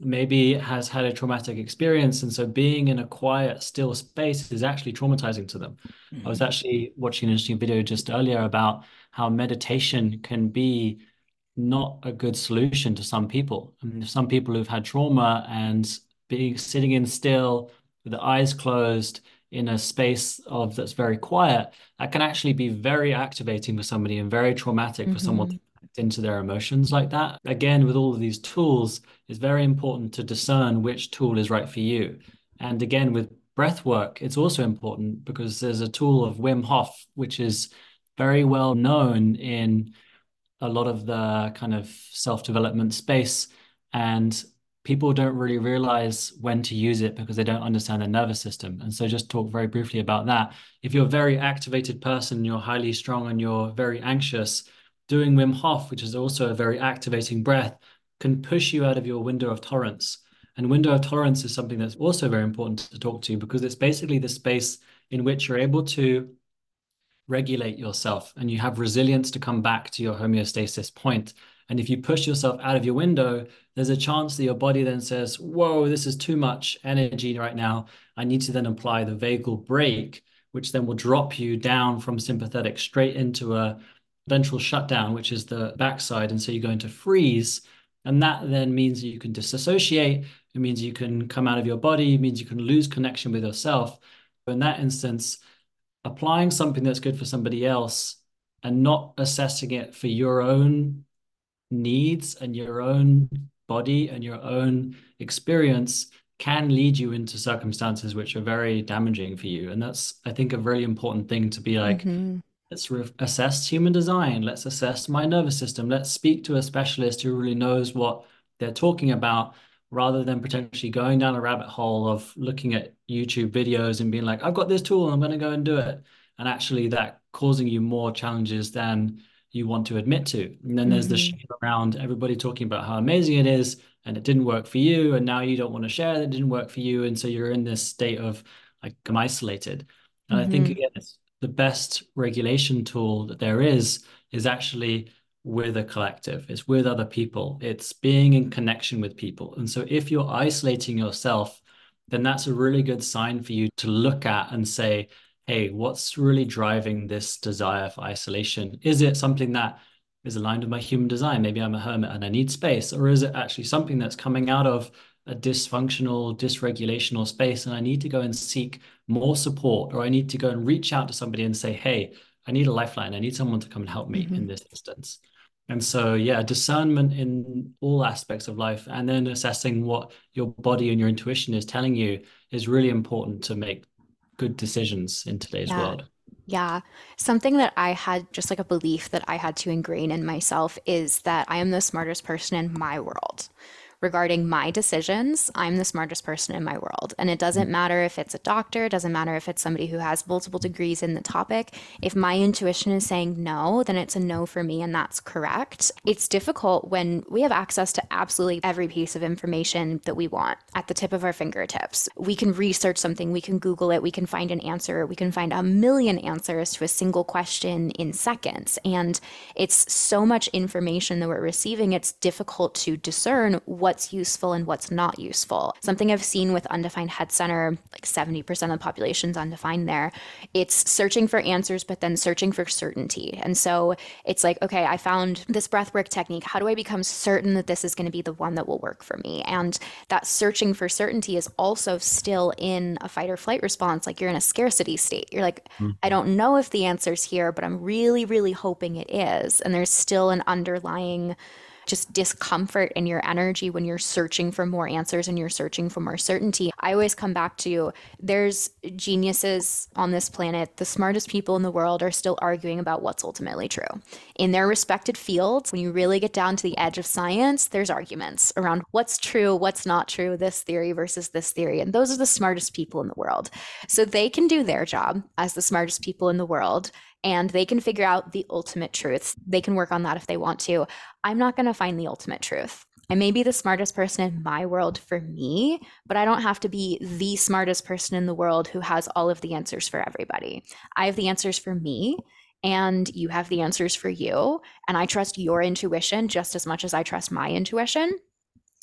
maybe has had a traumatic experience. And so being in a quiet, still space is actually traumatizing to them. Mm-hmm. I was mm-hmm. actually watching an interesting video just earlier about how meditation can be not a good solution to some people. I mean, some people who've had trauma and being sitting in still with the eyes closed in a space of that's very quiet, that can actually be very activating for somebody and very traumatic mm-hmm. for someone mm-hmm into their emotions like that. Again, with all of these tools, it's very important to discern which tool is right for you. And again, with breath work, it's also important because there's a tool of Wim Hof, which is very well known in a lot of the kind of self development space. And people don't really realize when to use it because they don't understand the nervous system. And so, just talk very briefly about that. If you're a very activated person, you're highly strong, and you're very anxious, doing Wim Hof, which is also a very activating breath, can push you out of your window of tolerance. And window of tolerance is something that's also very important to talk to because it's basically the space in which you're able to regulate yourself and you have resilience to come back to your homeostasis point. And if you push yourself out of your window, there's a chance that your body then says, Whoa, this is too much energy right now. I need to then apply the vagal brake, which then will drop you down from sympathetic straight into a ventral shutdown, which is the backside. And so you're going to freeze. And that then means you can disassociate. It means you can come out of your body. It means you can lose connection with yourself. In that instance, applying something that's good for somebody else and not assessing it for your own needs and your own body and your own experience can lead you into circumstances which are very damaging for you. And that's, I think, a really important thing to be like, mm-hmm. let's re- assess human design. Let's assess my nervous system. Let's speak to a specialist who really knows what they're talking about rather than potentially going down a rabbit hole of looking at youtube videos and being like i've got this tool i'm going to go and do it and actually that causing you more challenges than you want to admit to and then mm-hmm. there's the mm-hmm. shame around everybody talking about how amazing it is and it didn't work for you and now you don't want to share that it didn't work for you and so you're in this state of like i'm isolated and mm-hmm. i think mm-hmm. again it's the best regulation tool that there is is actually with a collective it's with other people it's being in connection with people. And so if you're isolating yourself then that's a really good sign for you to look at and say hey what's really driving this desire for isolation? Is it something that is aligned with my human design? Maybe i'm a hermit and i need space. Or is it actually something that's coming out of a dysfunctional, dysregulational space, and I need to go and seek more support, or I need to go and reach out to somebody and say, hey, I need a lifeline. I need someone to come and help me mm-hmm. in this instance. And so, yeah, discernment in all aspects of life, and then assessing what your body and your intuition is telling you is really important to make good decisions in today's yeah. world. Yeah. Something that I had just like a belief that I had to ingrain in myself is that I am the smartest person in my world regarding my decisions, I'm the smartest person in my world. And it doesn't mm. matter if it's a doctor, it doesn't matter if it's somebody who has multiple degrees in the topic. If my intuition is saying no, then it's a no for me, and that's correct. It's difficult when we have access to absolutely every piece of information that we want at the tip of our fingertips. We can research something, we can Google it, we can find an answer, we can find a million answers to a single question in seconds. And it's so much information that we're receiving, it's difficult to discern what what's useful and what's not useful. Something I've seen with Undefined Head Center, like 70% of the population's undefined there, it's searching for answers, but then searching for certainty. And so it's like, okay, I found this breathwork technique. How do I become certain that this is going to be the one that will work for me? And that searching for certainty is also still in a fight or flight response. Like you're in a scarcity state. You're like, mm-hmm. I don't know if the answer's here, but I'm really, really hoping it is. And there's still an underlying just discomfort in your energy when you're searching for more answers and you're searching for more certainty. I always come back to there's geniuses on this planet. The smartest people in the world are still arguing about what's ultimately true. In their respected fields, when you really get down to the edge of science, there's arguments around what's true, what's not true, this theory versus this theory. And those are the smartest people in the world. So they can do their job as the smartest people in the world and they can figure out the ultimate truths. They can work on that if they want to. I'm not going to find the ultimate truth. I may be the smartest person in my world for me, but I don't have to be the smartest person in the world who has all of the answers for everybody. I have the answers for me, and you have the answers for you. And I trust your intuition just as much as I trust my intuition.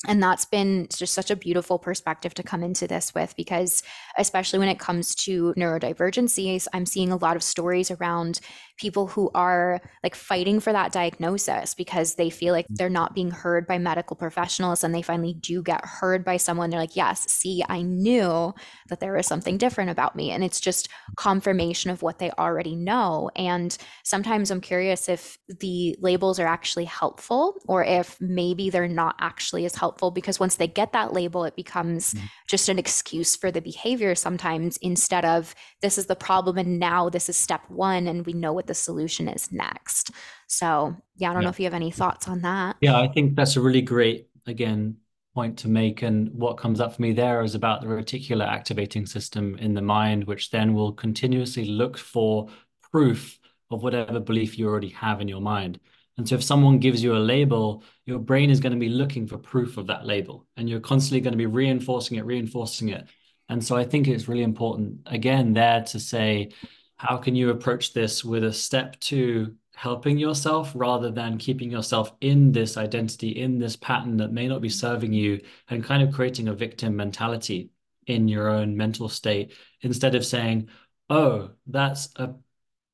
And that's been just such a beautiful perspective to come into this with because especially when it comes to neurodivergencies i'm seeing a lot of stories around people who are like fighting for that diagnosis because they feel like they're not being heard by medical professionals and they finally do get heard by someone. They're like yes see i knew that there was something different about me. And it's just confirmation of what they already know. And sometimes i'm curious if the labels are actually helpful or if maybe they're not actually as helpful because once they get that label it becomes mm-hmm. just an excuse for the behavior sometimes instead of this is the problem and now this is step 1 and we know what the solution is next. So, yeah, I don't yeah. know if you have any thoughts on that. Yeah, I think that's a really great, again, point to make. And what comes up for me there is about the reticular activating system in the mind, which then will continuously look for proof of whatever belief you already have in your mind. And so if someone gives you a label, your brain is going to be looking for proof of that label and you're constantly going to be reinforcing it, reinforcing it. And so I think it's really important, again, there to say, how can you approach this with a step to helping yourself rather than keeping yourself in this identity, in this pattern that may not be serving you, and kind of creating a victim mentality in your own mental state instead of saying, oh, that's a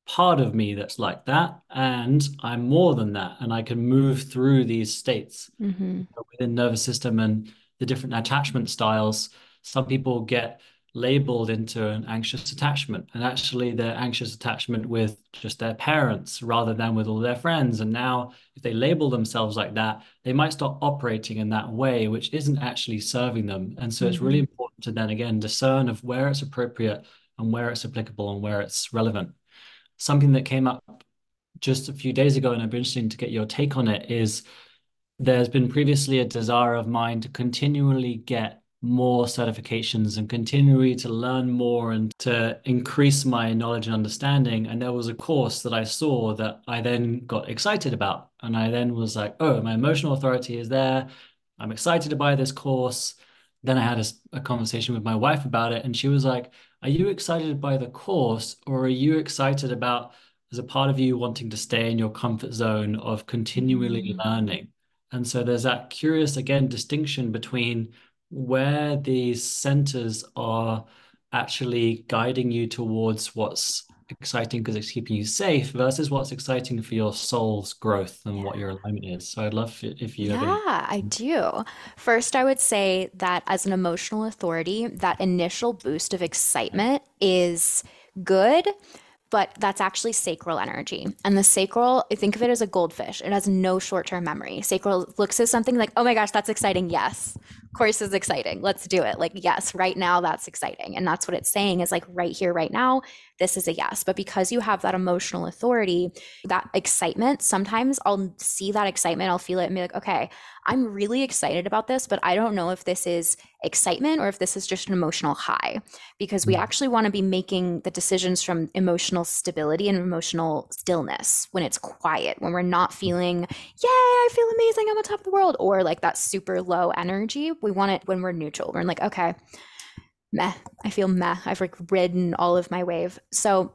part of me that's like that and i'm more than that and i can move through these states mm-hmm. within nervous system and the different attachment styles some people get labeled into an anxious attachment and actually their anxious attachment with just their parents rather than with all their friends and now if they label themselves like that they might start operating in that way which isn't actually serving them and so mm-hmm. it's really mm-hmm. important to then again discern of where it's appropriate and where it's applicable and where it's relevant something that came up just a few days ago and i'd be interested to get your take on it is there's been previously a desire of mine to continually get more certifications and continually to learn more and to increase my knowledge and understanding. And there was a course that I saw that I then got excited about. And I then was like, oh, my emotional authority is there. I'm excited to buy this course. Then I had a, a conversation with my wife about it. And she was like, are you excited by the course or are you excited about as a part of you wanting to stay in your comfort zone of continually mm-hmm. learning? And so there's that curious, again, distinction between where these centers are actually guiding you towards what's exciting because it's keeping you safe versus what's exciting for your soul's growth and what your alignment is. So I'd love if you Yeah, I mm. do. First, I would say that as an emotional authority, that initial boost of excitement is good but that's actually sacral energy. And the sacral, think of it as a goldfish. It has no short term memory. Sacral looks at something like, oh my gosh, that's exciting. Yes. Course is exciting. Let's do it. Like, yes, right now that's exciting. And that's what it's saying is like, right here, right now, this is a yes. But because you have that emotional authority, that excitement, sometimes I'll see that excitement, I'll feel it and be like, okay, I'm really excited about this, but I don't know if this is excitement or if this is just an emotional high, because we mm. actually want to be making the decisions from emotional stability and emotional stillness when it's quiet, when we're not feeling, yay, I feel amazing, I'm on top of the world, or like that super low energy. We want it when we're neutral. We're like, okay, meh, I feel meh. I've like ridden all of my wave. So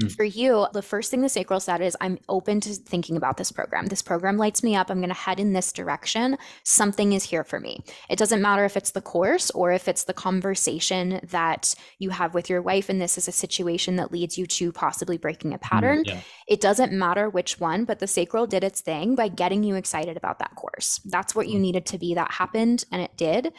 Mm. For you, the first thing the sacral said is, I'm open to thinking about this program. This program lights me up. I'm going to head in this direction. Something is here for me. It doesn't matter if it's the course or if it's the conversation that you have with your wife, and this is a situation that leads you to possibly breaking a mm, pattern. Mm, yeah. It doesn't matter which one, but the sacral did its thing by getting you excited about that course. That's what you mm. needed to be. That happened, and it did.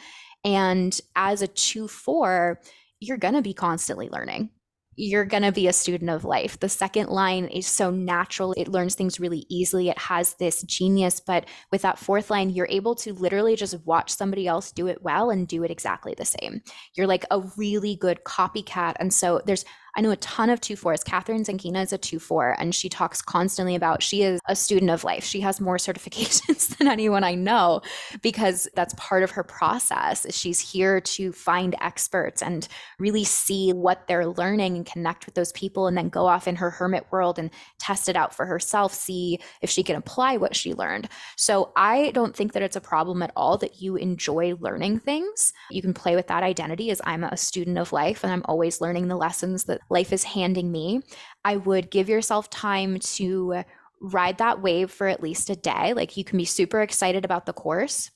And as a 2 4, you're going to be constantly learning you're going to be a student of life. The second line is so natural. It learns things really easily. It has this genius. But with that fourth line, you're able to literally just watch somebody else do it well and do it exactly the same. You're like a really good copycat. And so there's I know a ton of two fours. Catherine Zankina is a two four, and she talks constantly about she is a student of life. She has more certifications than anyone I know because that's part of her process. She's here to find experts and really see what they're learning and connect with those people, and then go off in her hermit world and test it out for herself, see if she can apply what she learned. So I don't think that it's a problem at all that you enjoy learning things. You can play with that identity as I'm a student of life and I'm always learning the lessons that life is handing me, I would give yourself time to ride that wave for at least a day. Like you can be super excited about the course.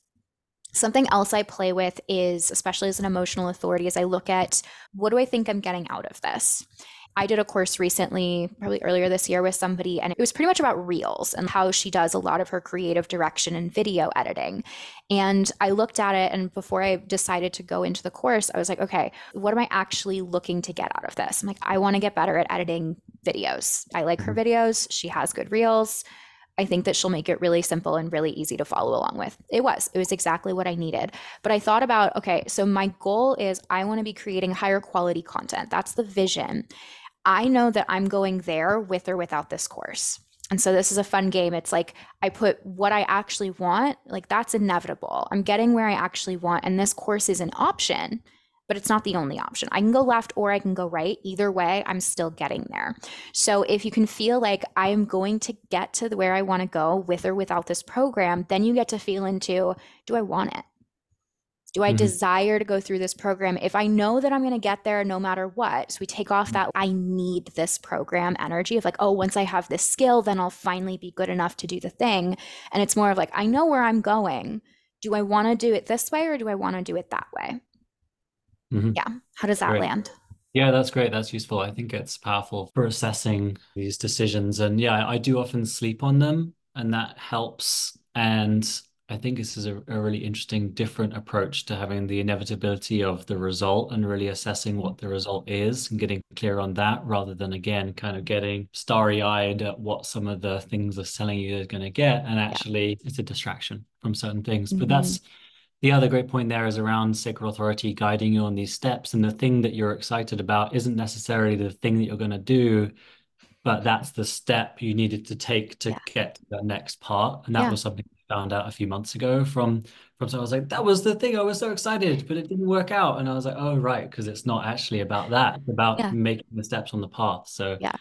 Something else I play with is, especially as an emotional authority, is I look at what do I think I'm getting out of this? I did a course recently, probably earlier this year, with somebody, and it was pretty much about reels and how she does a lot of her creative direction and video editing. And I looked at it, and before I decided to go into the course, I was like, okay, what am I actually looking to get out of this? I'm like, I want to get better at editing videos. I like her mm-hmm. videos. She has good reels. I think that she'll make it really simple and really easy to follow along with. It was. It was exactly what I needed. But I thought about okay, so my goal is I want to be creating higher quality content. That's the vision. I know that I'm going there with or without this course. And so this is a fun game. It's like I put what I actually want, like that's inevitable. I'm getting where I actually want. And this course is an option, but it's not the only option. I can go left or I can go right. Either way, I'm still getting there. So if you can feel like I am going to get to where I want to go with or without this program, then you get to feel into do I want it? Do I mm-hmm. desire to go through this program? If I know that I'm going to get there no matter what, so we take off that I need this program energy of like, oh, once I have this skill, then I'll finally be good enough to do the thing. And it's more of like, I know where I'm going. Do I want to do it this way or do I want to do it that way? Mm-hmm. Yeah. How does that great. land? Yeah, that's great. That's useful. I think it's powerful for assessing these decisions. And yeah, I do often sleep on them, and that helps. And I think this is a, a, really interesting, different approach to having the inevitability of the result and really assessing what the result is and getting clear on that rather than, again, kind of getting starry eyed at what some of the things are telling you are going to get. And actually, yeah. it's a distraction from certain things. Mm-hmm. But that's the other great point there is around sacral authority guiding you on these steps. And the thing that you're excited about isn't necessarily the thing that you're going to do but that's the step you needed to take to yeah. get to the next part and that yeah. was something found out a few months ago from from so I was like, that was the thing. I was so excited, but it didn't work out. And I was like, oh right, because it's not actually about that. It's about yeah. making the steps on the path. So yeah.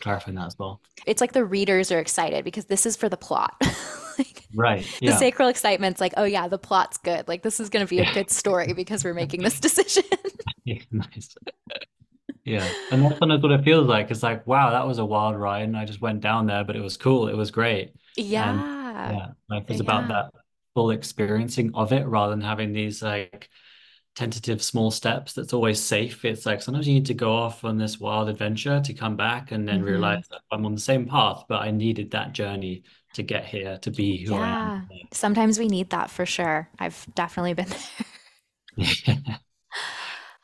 Clarifying that as well. It's like the readers are excited because this is for the plot. like, right. Yeah. The sacral excitement's like, oh yeah, the plot's good. Like this is going to be a good story because we're making this decision. yeah, nice. Yeah. And that's kind of what it feels like. It's like, wow, that was a wild ride. And I just went down there, but it was cool. It was great. Yeah. And yeah life is about that full experiencing of it rather than having these like tentative small steps that's always safe. It's like sometimes you need to go off on this wild adventure to come back and then mm-hmm. realize that i'm on the same path but i needed that journey to get here to be who yeah. i am sometimes we need that for sure. I've definitely been there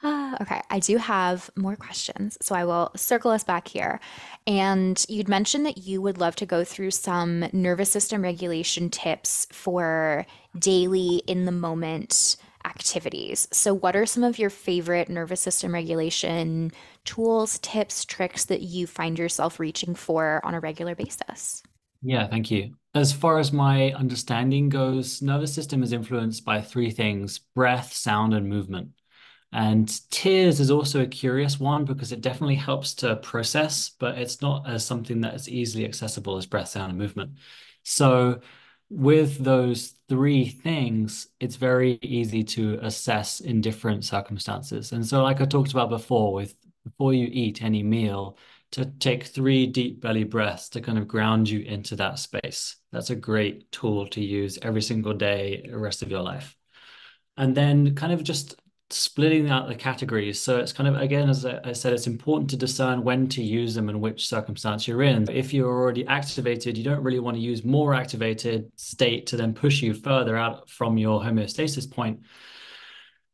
Okay, I do have more questions, so I will circle us back here. And you'd mentioned that you would love to go through some nervous system regulation tips for daily in the moment activities. So, what are some of your favorite nervous system regulation tools, tips, tricks that you find yourself reaching for on a regular basis? Yeah, thank you. As far as my understanding goes, nervous system is influenced by three things breath, sound, and movement. And tears is also a curious one because it definitely helps to process, but it's not as something that is easily accessible as breath, sound, and movement. So with those three things, it's very easy to assess in different circumstances. And so, like I talked about before, with before you eat any meal, to take three deep belly breaths to kind of ground you into that space. That's a great tool to use every single day, the rest of your life. And then kind of just splitting out the categories. So it's kind of, again, as I said, it's important to discern when to use them and which circumstance you're in. If you're already activated, you don't really want to use more activated state to then push you further out from your homeostasis point.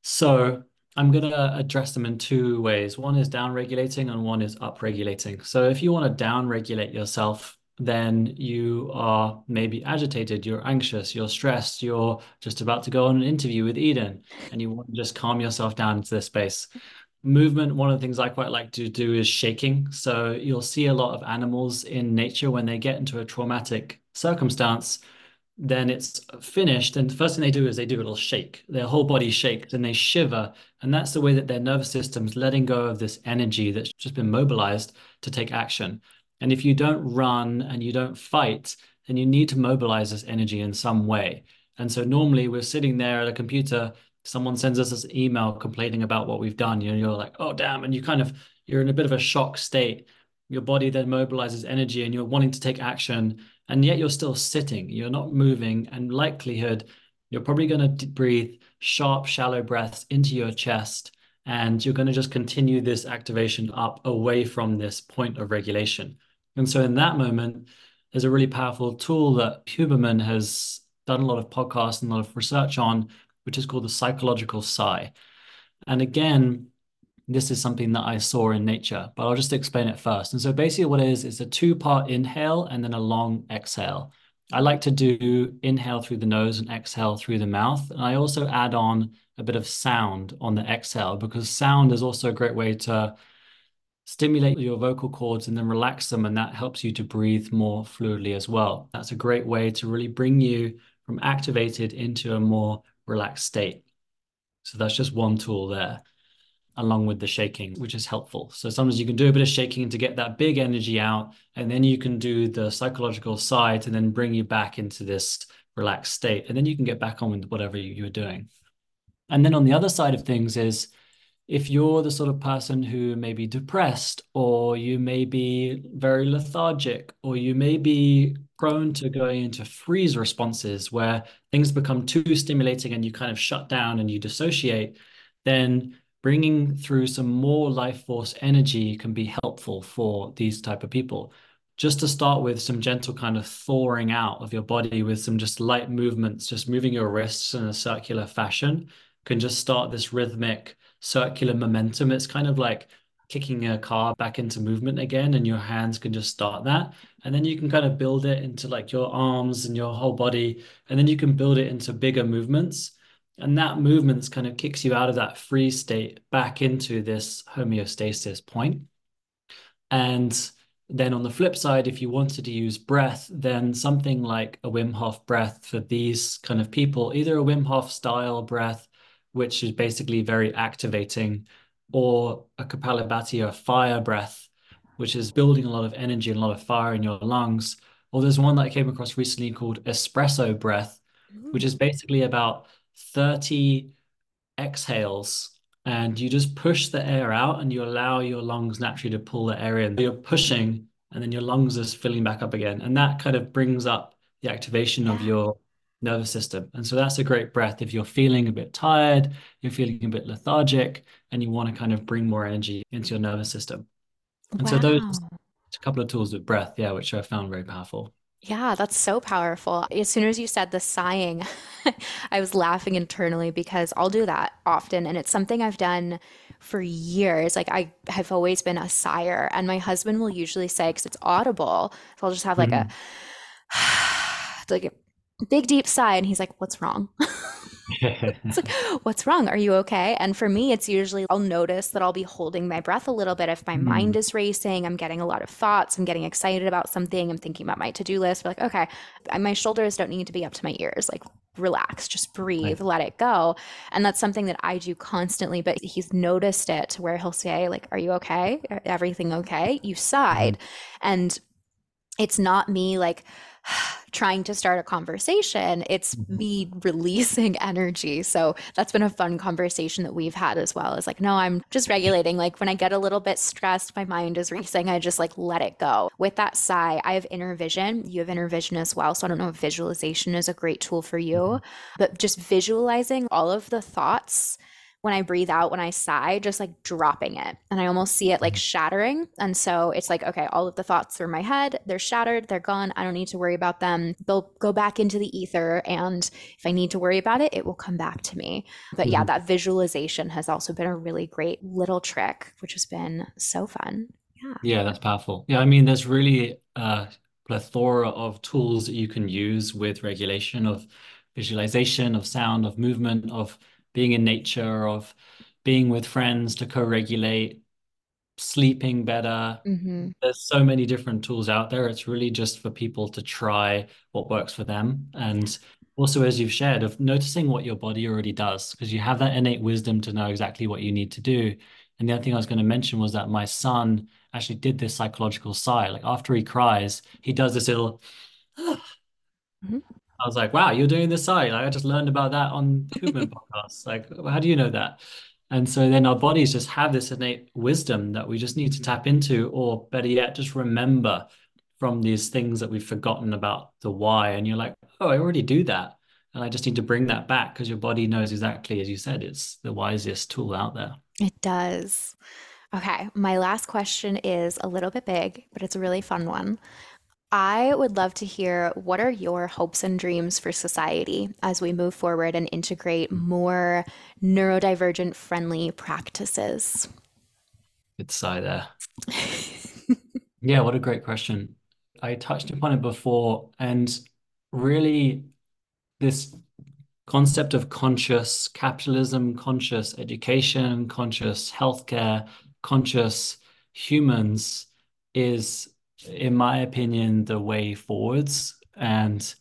So I'm going to address them in two ways. One is down regulating and one is up regulating. So if you want to down regulate yourself, then you are maybe agitated, you're anxious, you're stressed, you're just about to go on an interview with Eden, and you want to just calm yourself down into this space. Movement, one of the things I quite like to do is shaking. So you'll see a lot of animals in nature when they get into a traumatic circumstance, then it's finished. And the first thing they do is they do a little shake. Their whole body shakes and they shiver. And that's the way that their nervous system's letting go of this energy that's just been mobilized to take action. And if you don't run and you don't fight, then you need to mobilize this energy in some way. And so normally we're sitting there at a computer, someone sends us this email complaining about what we've done. You know, you're like, oh damn, and you kind of you're in a bit of a shock state. Your body then mobilizes energy and you're wanting to take action, and yet you're still sitting, you're not moving, and likelihood you're probably going to breathe sharp, shallow breaths into your chest. And you're going to just continue this activation up away from this point of regulation. And so in that moment, there's a really powerful tool that Huberman has done a lot of podcasts and a lot of research on, which is called the psychological sigh. And again, this is something that I saw in nature, but I'll just explain it first. And so basically what it is, is a two-part inhale and then a long exhale. I like to do inhale through the nose and exhale through the mouth. And I also add on a bit of sound on the exhale because sound is also a great way to stimulate your vocal cords and then relax them. And that helps you to breathe more fluidly as well. That's a great way to really bring you from activated into a more relaxed state. So that's just one tool there along with the shaking, which is helpful. So sometimes you can do a bit of shaking to get that big energy out, and then you can do the psychological side to then bring you back into this relaxed state. And then you can get back on with whatever you, you're doing. And then on the other side of things is if you're the sort of person who may be depressed, or you may be very lethargic, or you may be prone to going into freeze responses where things become too stimulating and you kind of shut down and you dissociate, then bringing through some more life force energy can be helpful for these type of people. Just to start with some gentle kind of thawing out of your body with some just light movements just moving your wrists in a circular fashion can just start this rhythmic circular momentum. It's kind of like kicking a car back into movement again and your hands can just start that. And then you can kind of build it into like your arms and your whole body and then you can build it into bigger movements. And that movement kind of kicks you out of that free state back into this homeostasis point. And then on the flip side, if you wanted to use breath, then something like a Wim Hof breath for these kind of people, either a Wim Hof style breath, which is basically very activating, or a Kapalabhati or fire breath, which is building a lot of energy and a lot of fire in your lungs. Or there's one that I came across recently called espresso breath, which is basically about 30 exhales and you just push the air out and you allow your lungs naturally to pull the air in. You're pushing and then your lungs are filling back up again. And that kind of brings up the activation of your nervous system. And so that's a great breath. If you're feeling a bit tired, you're feeling a bit lethargic, and you want to kind of bring more energy into your nervous system. And wow. so those a couple of tools with breath, yeah, which I found very powerful. Yeah, that's so powerful. As soon as you said the sighing, I was laughing internally because I'll do that often. And it's something I've done for years. Like I have always been a sire. And my husband will usually say, because it's audible, so I'll just have like mm-hmm. a like a big deep sigh. And he's like, What's wrong? it's like, what's wrong? Are you okay? And for me, it's usually I'll notice that I'll be holding my breath a little bit if my mm. mind is racing. I'm getting a lot of thoughts. I'm getting excited about something. I'm thinking about my to do list. We're like, okay, my shoulders don't need to be up to my ears. Like, relax, just breathe, right. let it go. And that's something that I do constantly. But he's noticed it where he'll say, like, are you okay? Everything okay? You sighed. Mm. And it's not me like, trying to start a conversation, it's mm-hmm. me releasing energy. So that's been a fun conversation that we've had as well. Is like, no, I'm just regulating. Like when I get a little bit stressed, my mind is racing. I just like let it go. With that sigh, I have inner vision. You have inner vision as well. So I don't know if visualization is a great tool for you, mm-hmm. but just visualizing all of the thoughts when I breathe out, when I sigh, just like dropping it. And I almost see it like mm-hmm. shattering. And so it's like, okay, all of the thoughts through my head, they're shattered, they're gone. I don't need to worry about them. They'll go back into the ether. And if I need to worry about it, it will come back to me. But yeah, mm-hmm. that visualization has also been a really great little trick, which has been so fun. Yeah. Yeah, that's powerful. Yeah, I mean, there's really a plethora of tools that you can use with regulation of visualization, of sound, of movement, of being in nature, of being with friends to co-regulate, sleeping better. Mm-hmm. There's so many different tools out there. It's really just for people to try what works for them. And also, as you've shared, of noticing what your body already does, because you have that innate wisdom to know exactly what you need to do. And the other thing I was going to mention was that my son actually did this psychological sigh. Like after he cries, he does this little. mm-hmm. I was like, wow, you're doing this side. Like, I just learned about that on Huberman podcasts. Like, how do you know that? And so then our bodies just have this innate wisdom that we just need to tap into, or better yet, just remember from these things that we've forgotten about the why. And you're like, oh, I already do that. And I just need to bring that back because your body knows exactly, as you said, it's the wisest tool out there. It does. Okay, my last question is a little bit big, but it's a really fun one. I would love to hear what are your hopes and dreams for society as we move forward and integrate more neurodivergent friendly practices? It's sigh there. yeah, what a great question. I touched upon it before, and really, this concept of conscious capitalism, conscious education, conscious healthcare, conscious humans is in my opinion, the way forwards. And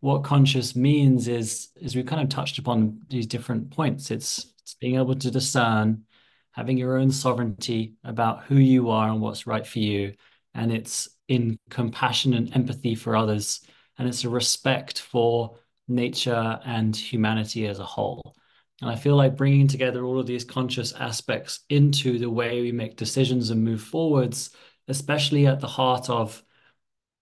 what conscious means is, is we kind of touched upon these different points. It's, it's being able to discern, having your own sovereignty about who you are and what's right for you. And it's in compassion and empathy for others. And it's a respect for nature and humanity as a whole. And I feel like bringing together all of these conscious aspects into the way we make decisions and move forwards especially at the heart of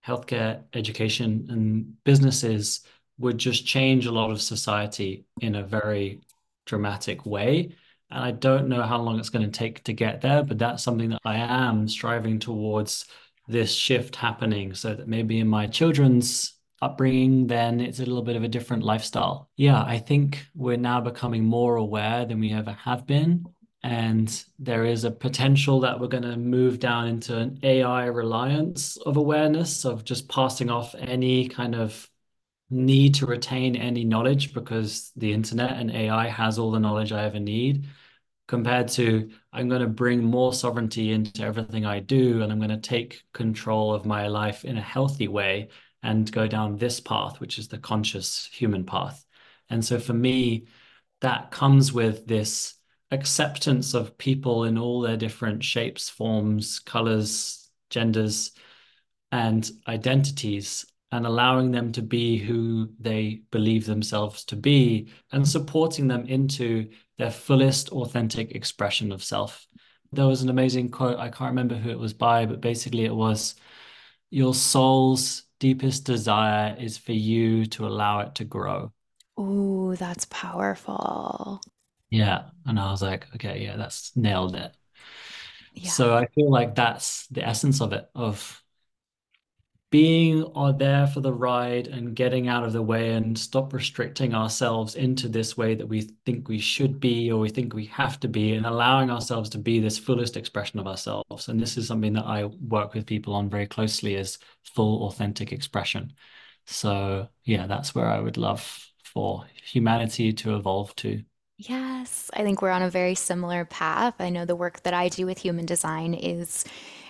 healthcare, education, and businesses, would just change a lot of society in a very dramatic way. And I don't know how long it's going to take to get there, but that's something that I am striving towards this shift happening so that maybe in my children's upbringing, then it's a little bit of a different lifestyle. Yeah, I think we're now becoming more aware than we ever have been and there is a potential that we're going to move down into an AI reliance of awareness of just passing off any kind of need to retain any knowledge because the internet and AI has all the knowledge I ever need compared to I'm going to bring more sovereignty into everything I do and I'm going to take control of my life in a healthy way and go down this path, which is the conscious human path. And so for me, that comes with this acceptance of people in all their different shapes, forms, colors, genders, and identities, and allowing them to be who they believe themselves to be, and supporting them into their fullest authentic expression of self. There was an amazing quote, I can't remember who it was by, but basically it was Your soul's deepest desire is for you to allow it to grow. Oh, that's powerful. Yeah. And I was like, okay, yeah, that's nailed it. Yeah. So I feel like that's the essence of it, of being or there for the ride and getting out of the way and stop restricting ourselves into this way that we think we should be or we think we have to be and allowing ourselves to be this fullest expression of ourselves. And this is something that I work with people on very closely is full authentic expression. So yeah, that's where I would love for humanity to evolve to. Yes, I think we're on a very similar path. I know the work that I do with human design is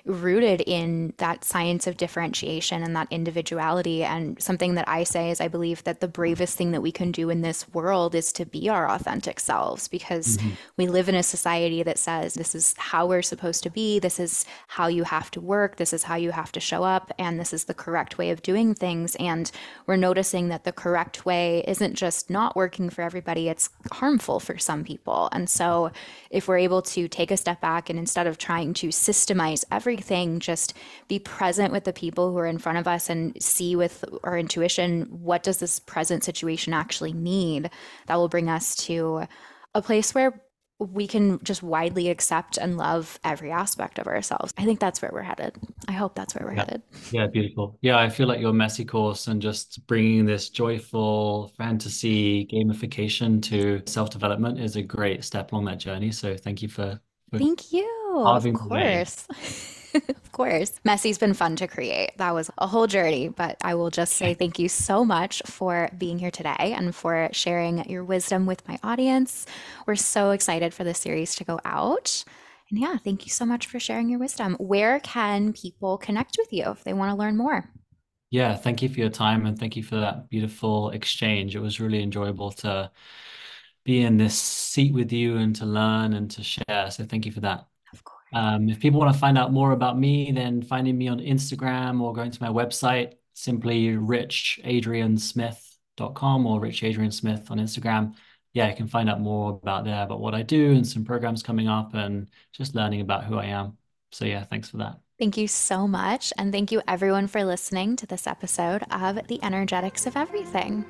rooted in that science of differentiation and that individuality. And something that I say is I believe that the bravest thing that we can do in this world is to be our authentic selves because mm-hmm. we live in a society that says this is how we're supposed to be, this is how you have to work, this is how you have to show up, and this is the correct way of doing things. And we're noticing that the correct way isn't just not working for everybody, it's harmful for some people. And so if we're able to take a step back and instead of trying to systemize every everything, just be present with the people who are in front of us and see with our intuition what does this present situation actually need. That will bring us to a place where we can just widely accept and love every aspect of ourselves. I think that's where we're headed. I hope that's where we're yeah. headed. Yeah, beautiful. Yeah, I feel like your messy course and just bringing this joyful fantasy gamification to self development is a great step along that journey. So thank you for. for thank you. Of course. of course. Messy's been fun to create. That was a whole journey, but I will just say thank you so much for being here today and for sharing your wisdom with my audience. We're so excited for the series to go out. And yeah, thank you so much for sharing your wisdom. Where can people connect with you if they want to learn more? Yeah, thank you for your time and thank you for that beautiful exchange. It was really enjoyable to be in this seat with you and to learn and to share. So thank you for that. Um, if people want to find out more about me, then finding me on Instagram or going to my website, simply richadriansmith.com or richadriansmith on Instagram. Yeah, you can find out more about there, about what I do and some programs coming up and just learning about who I am. So yeah, thanks for that. Thank you so much. And thank you everyone for listening to this episode of The Energetics of Everything.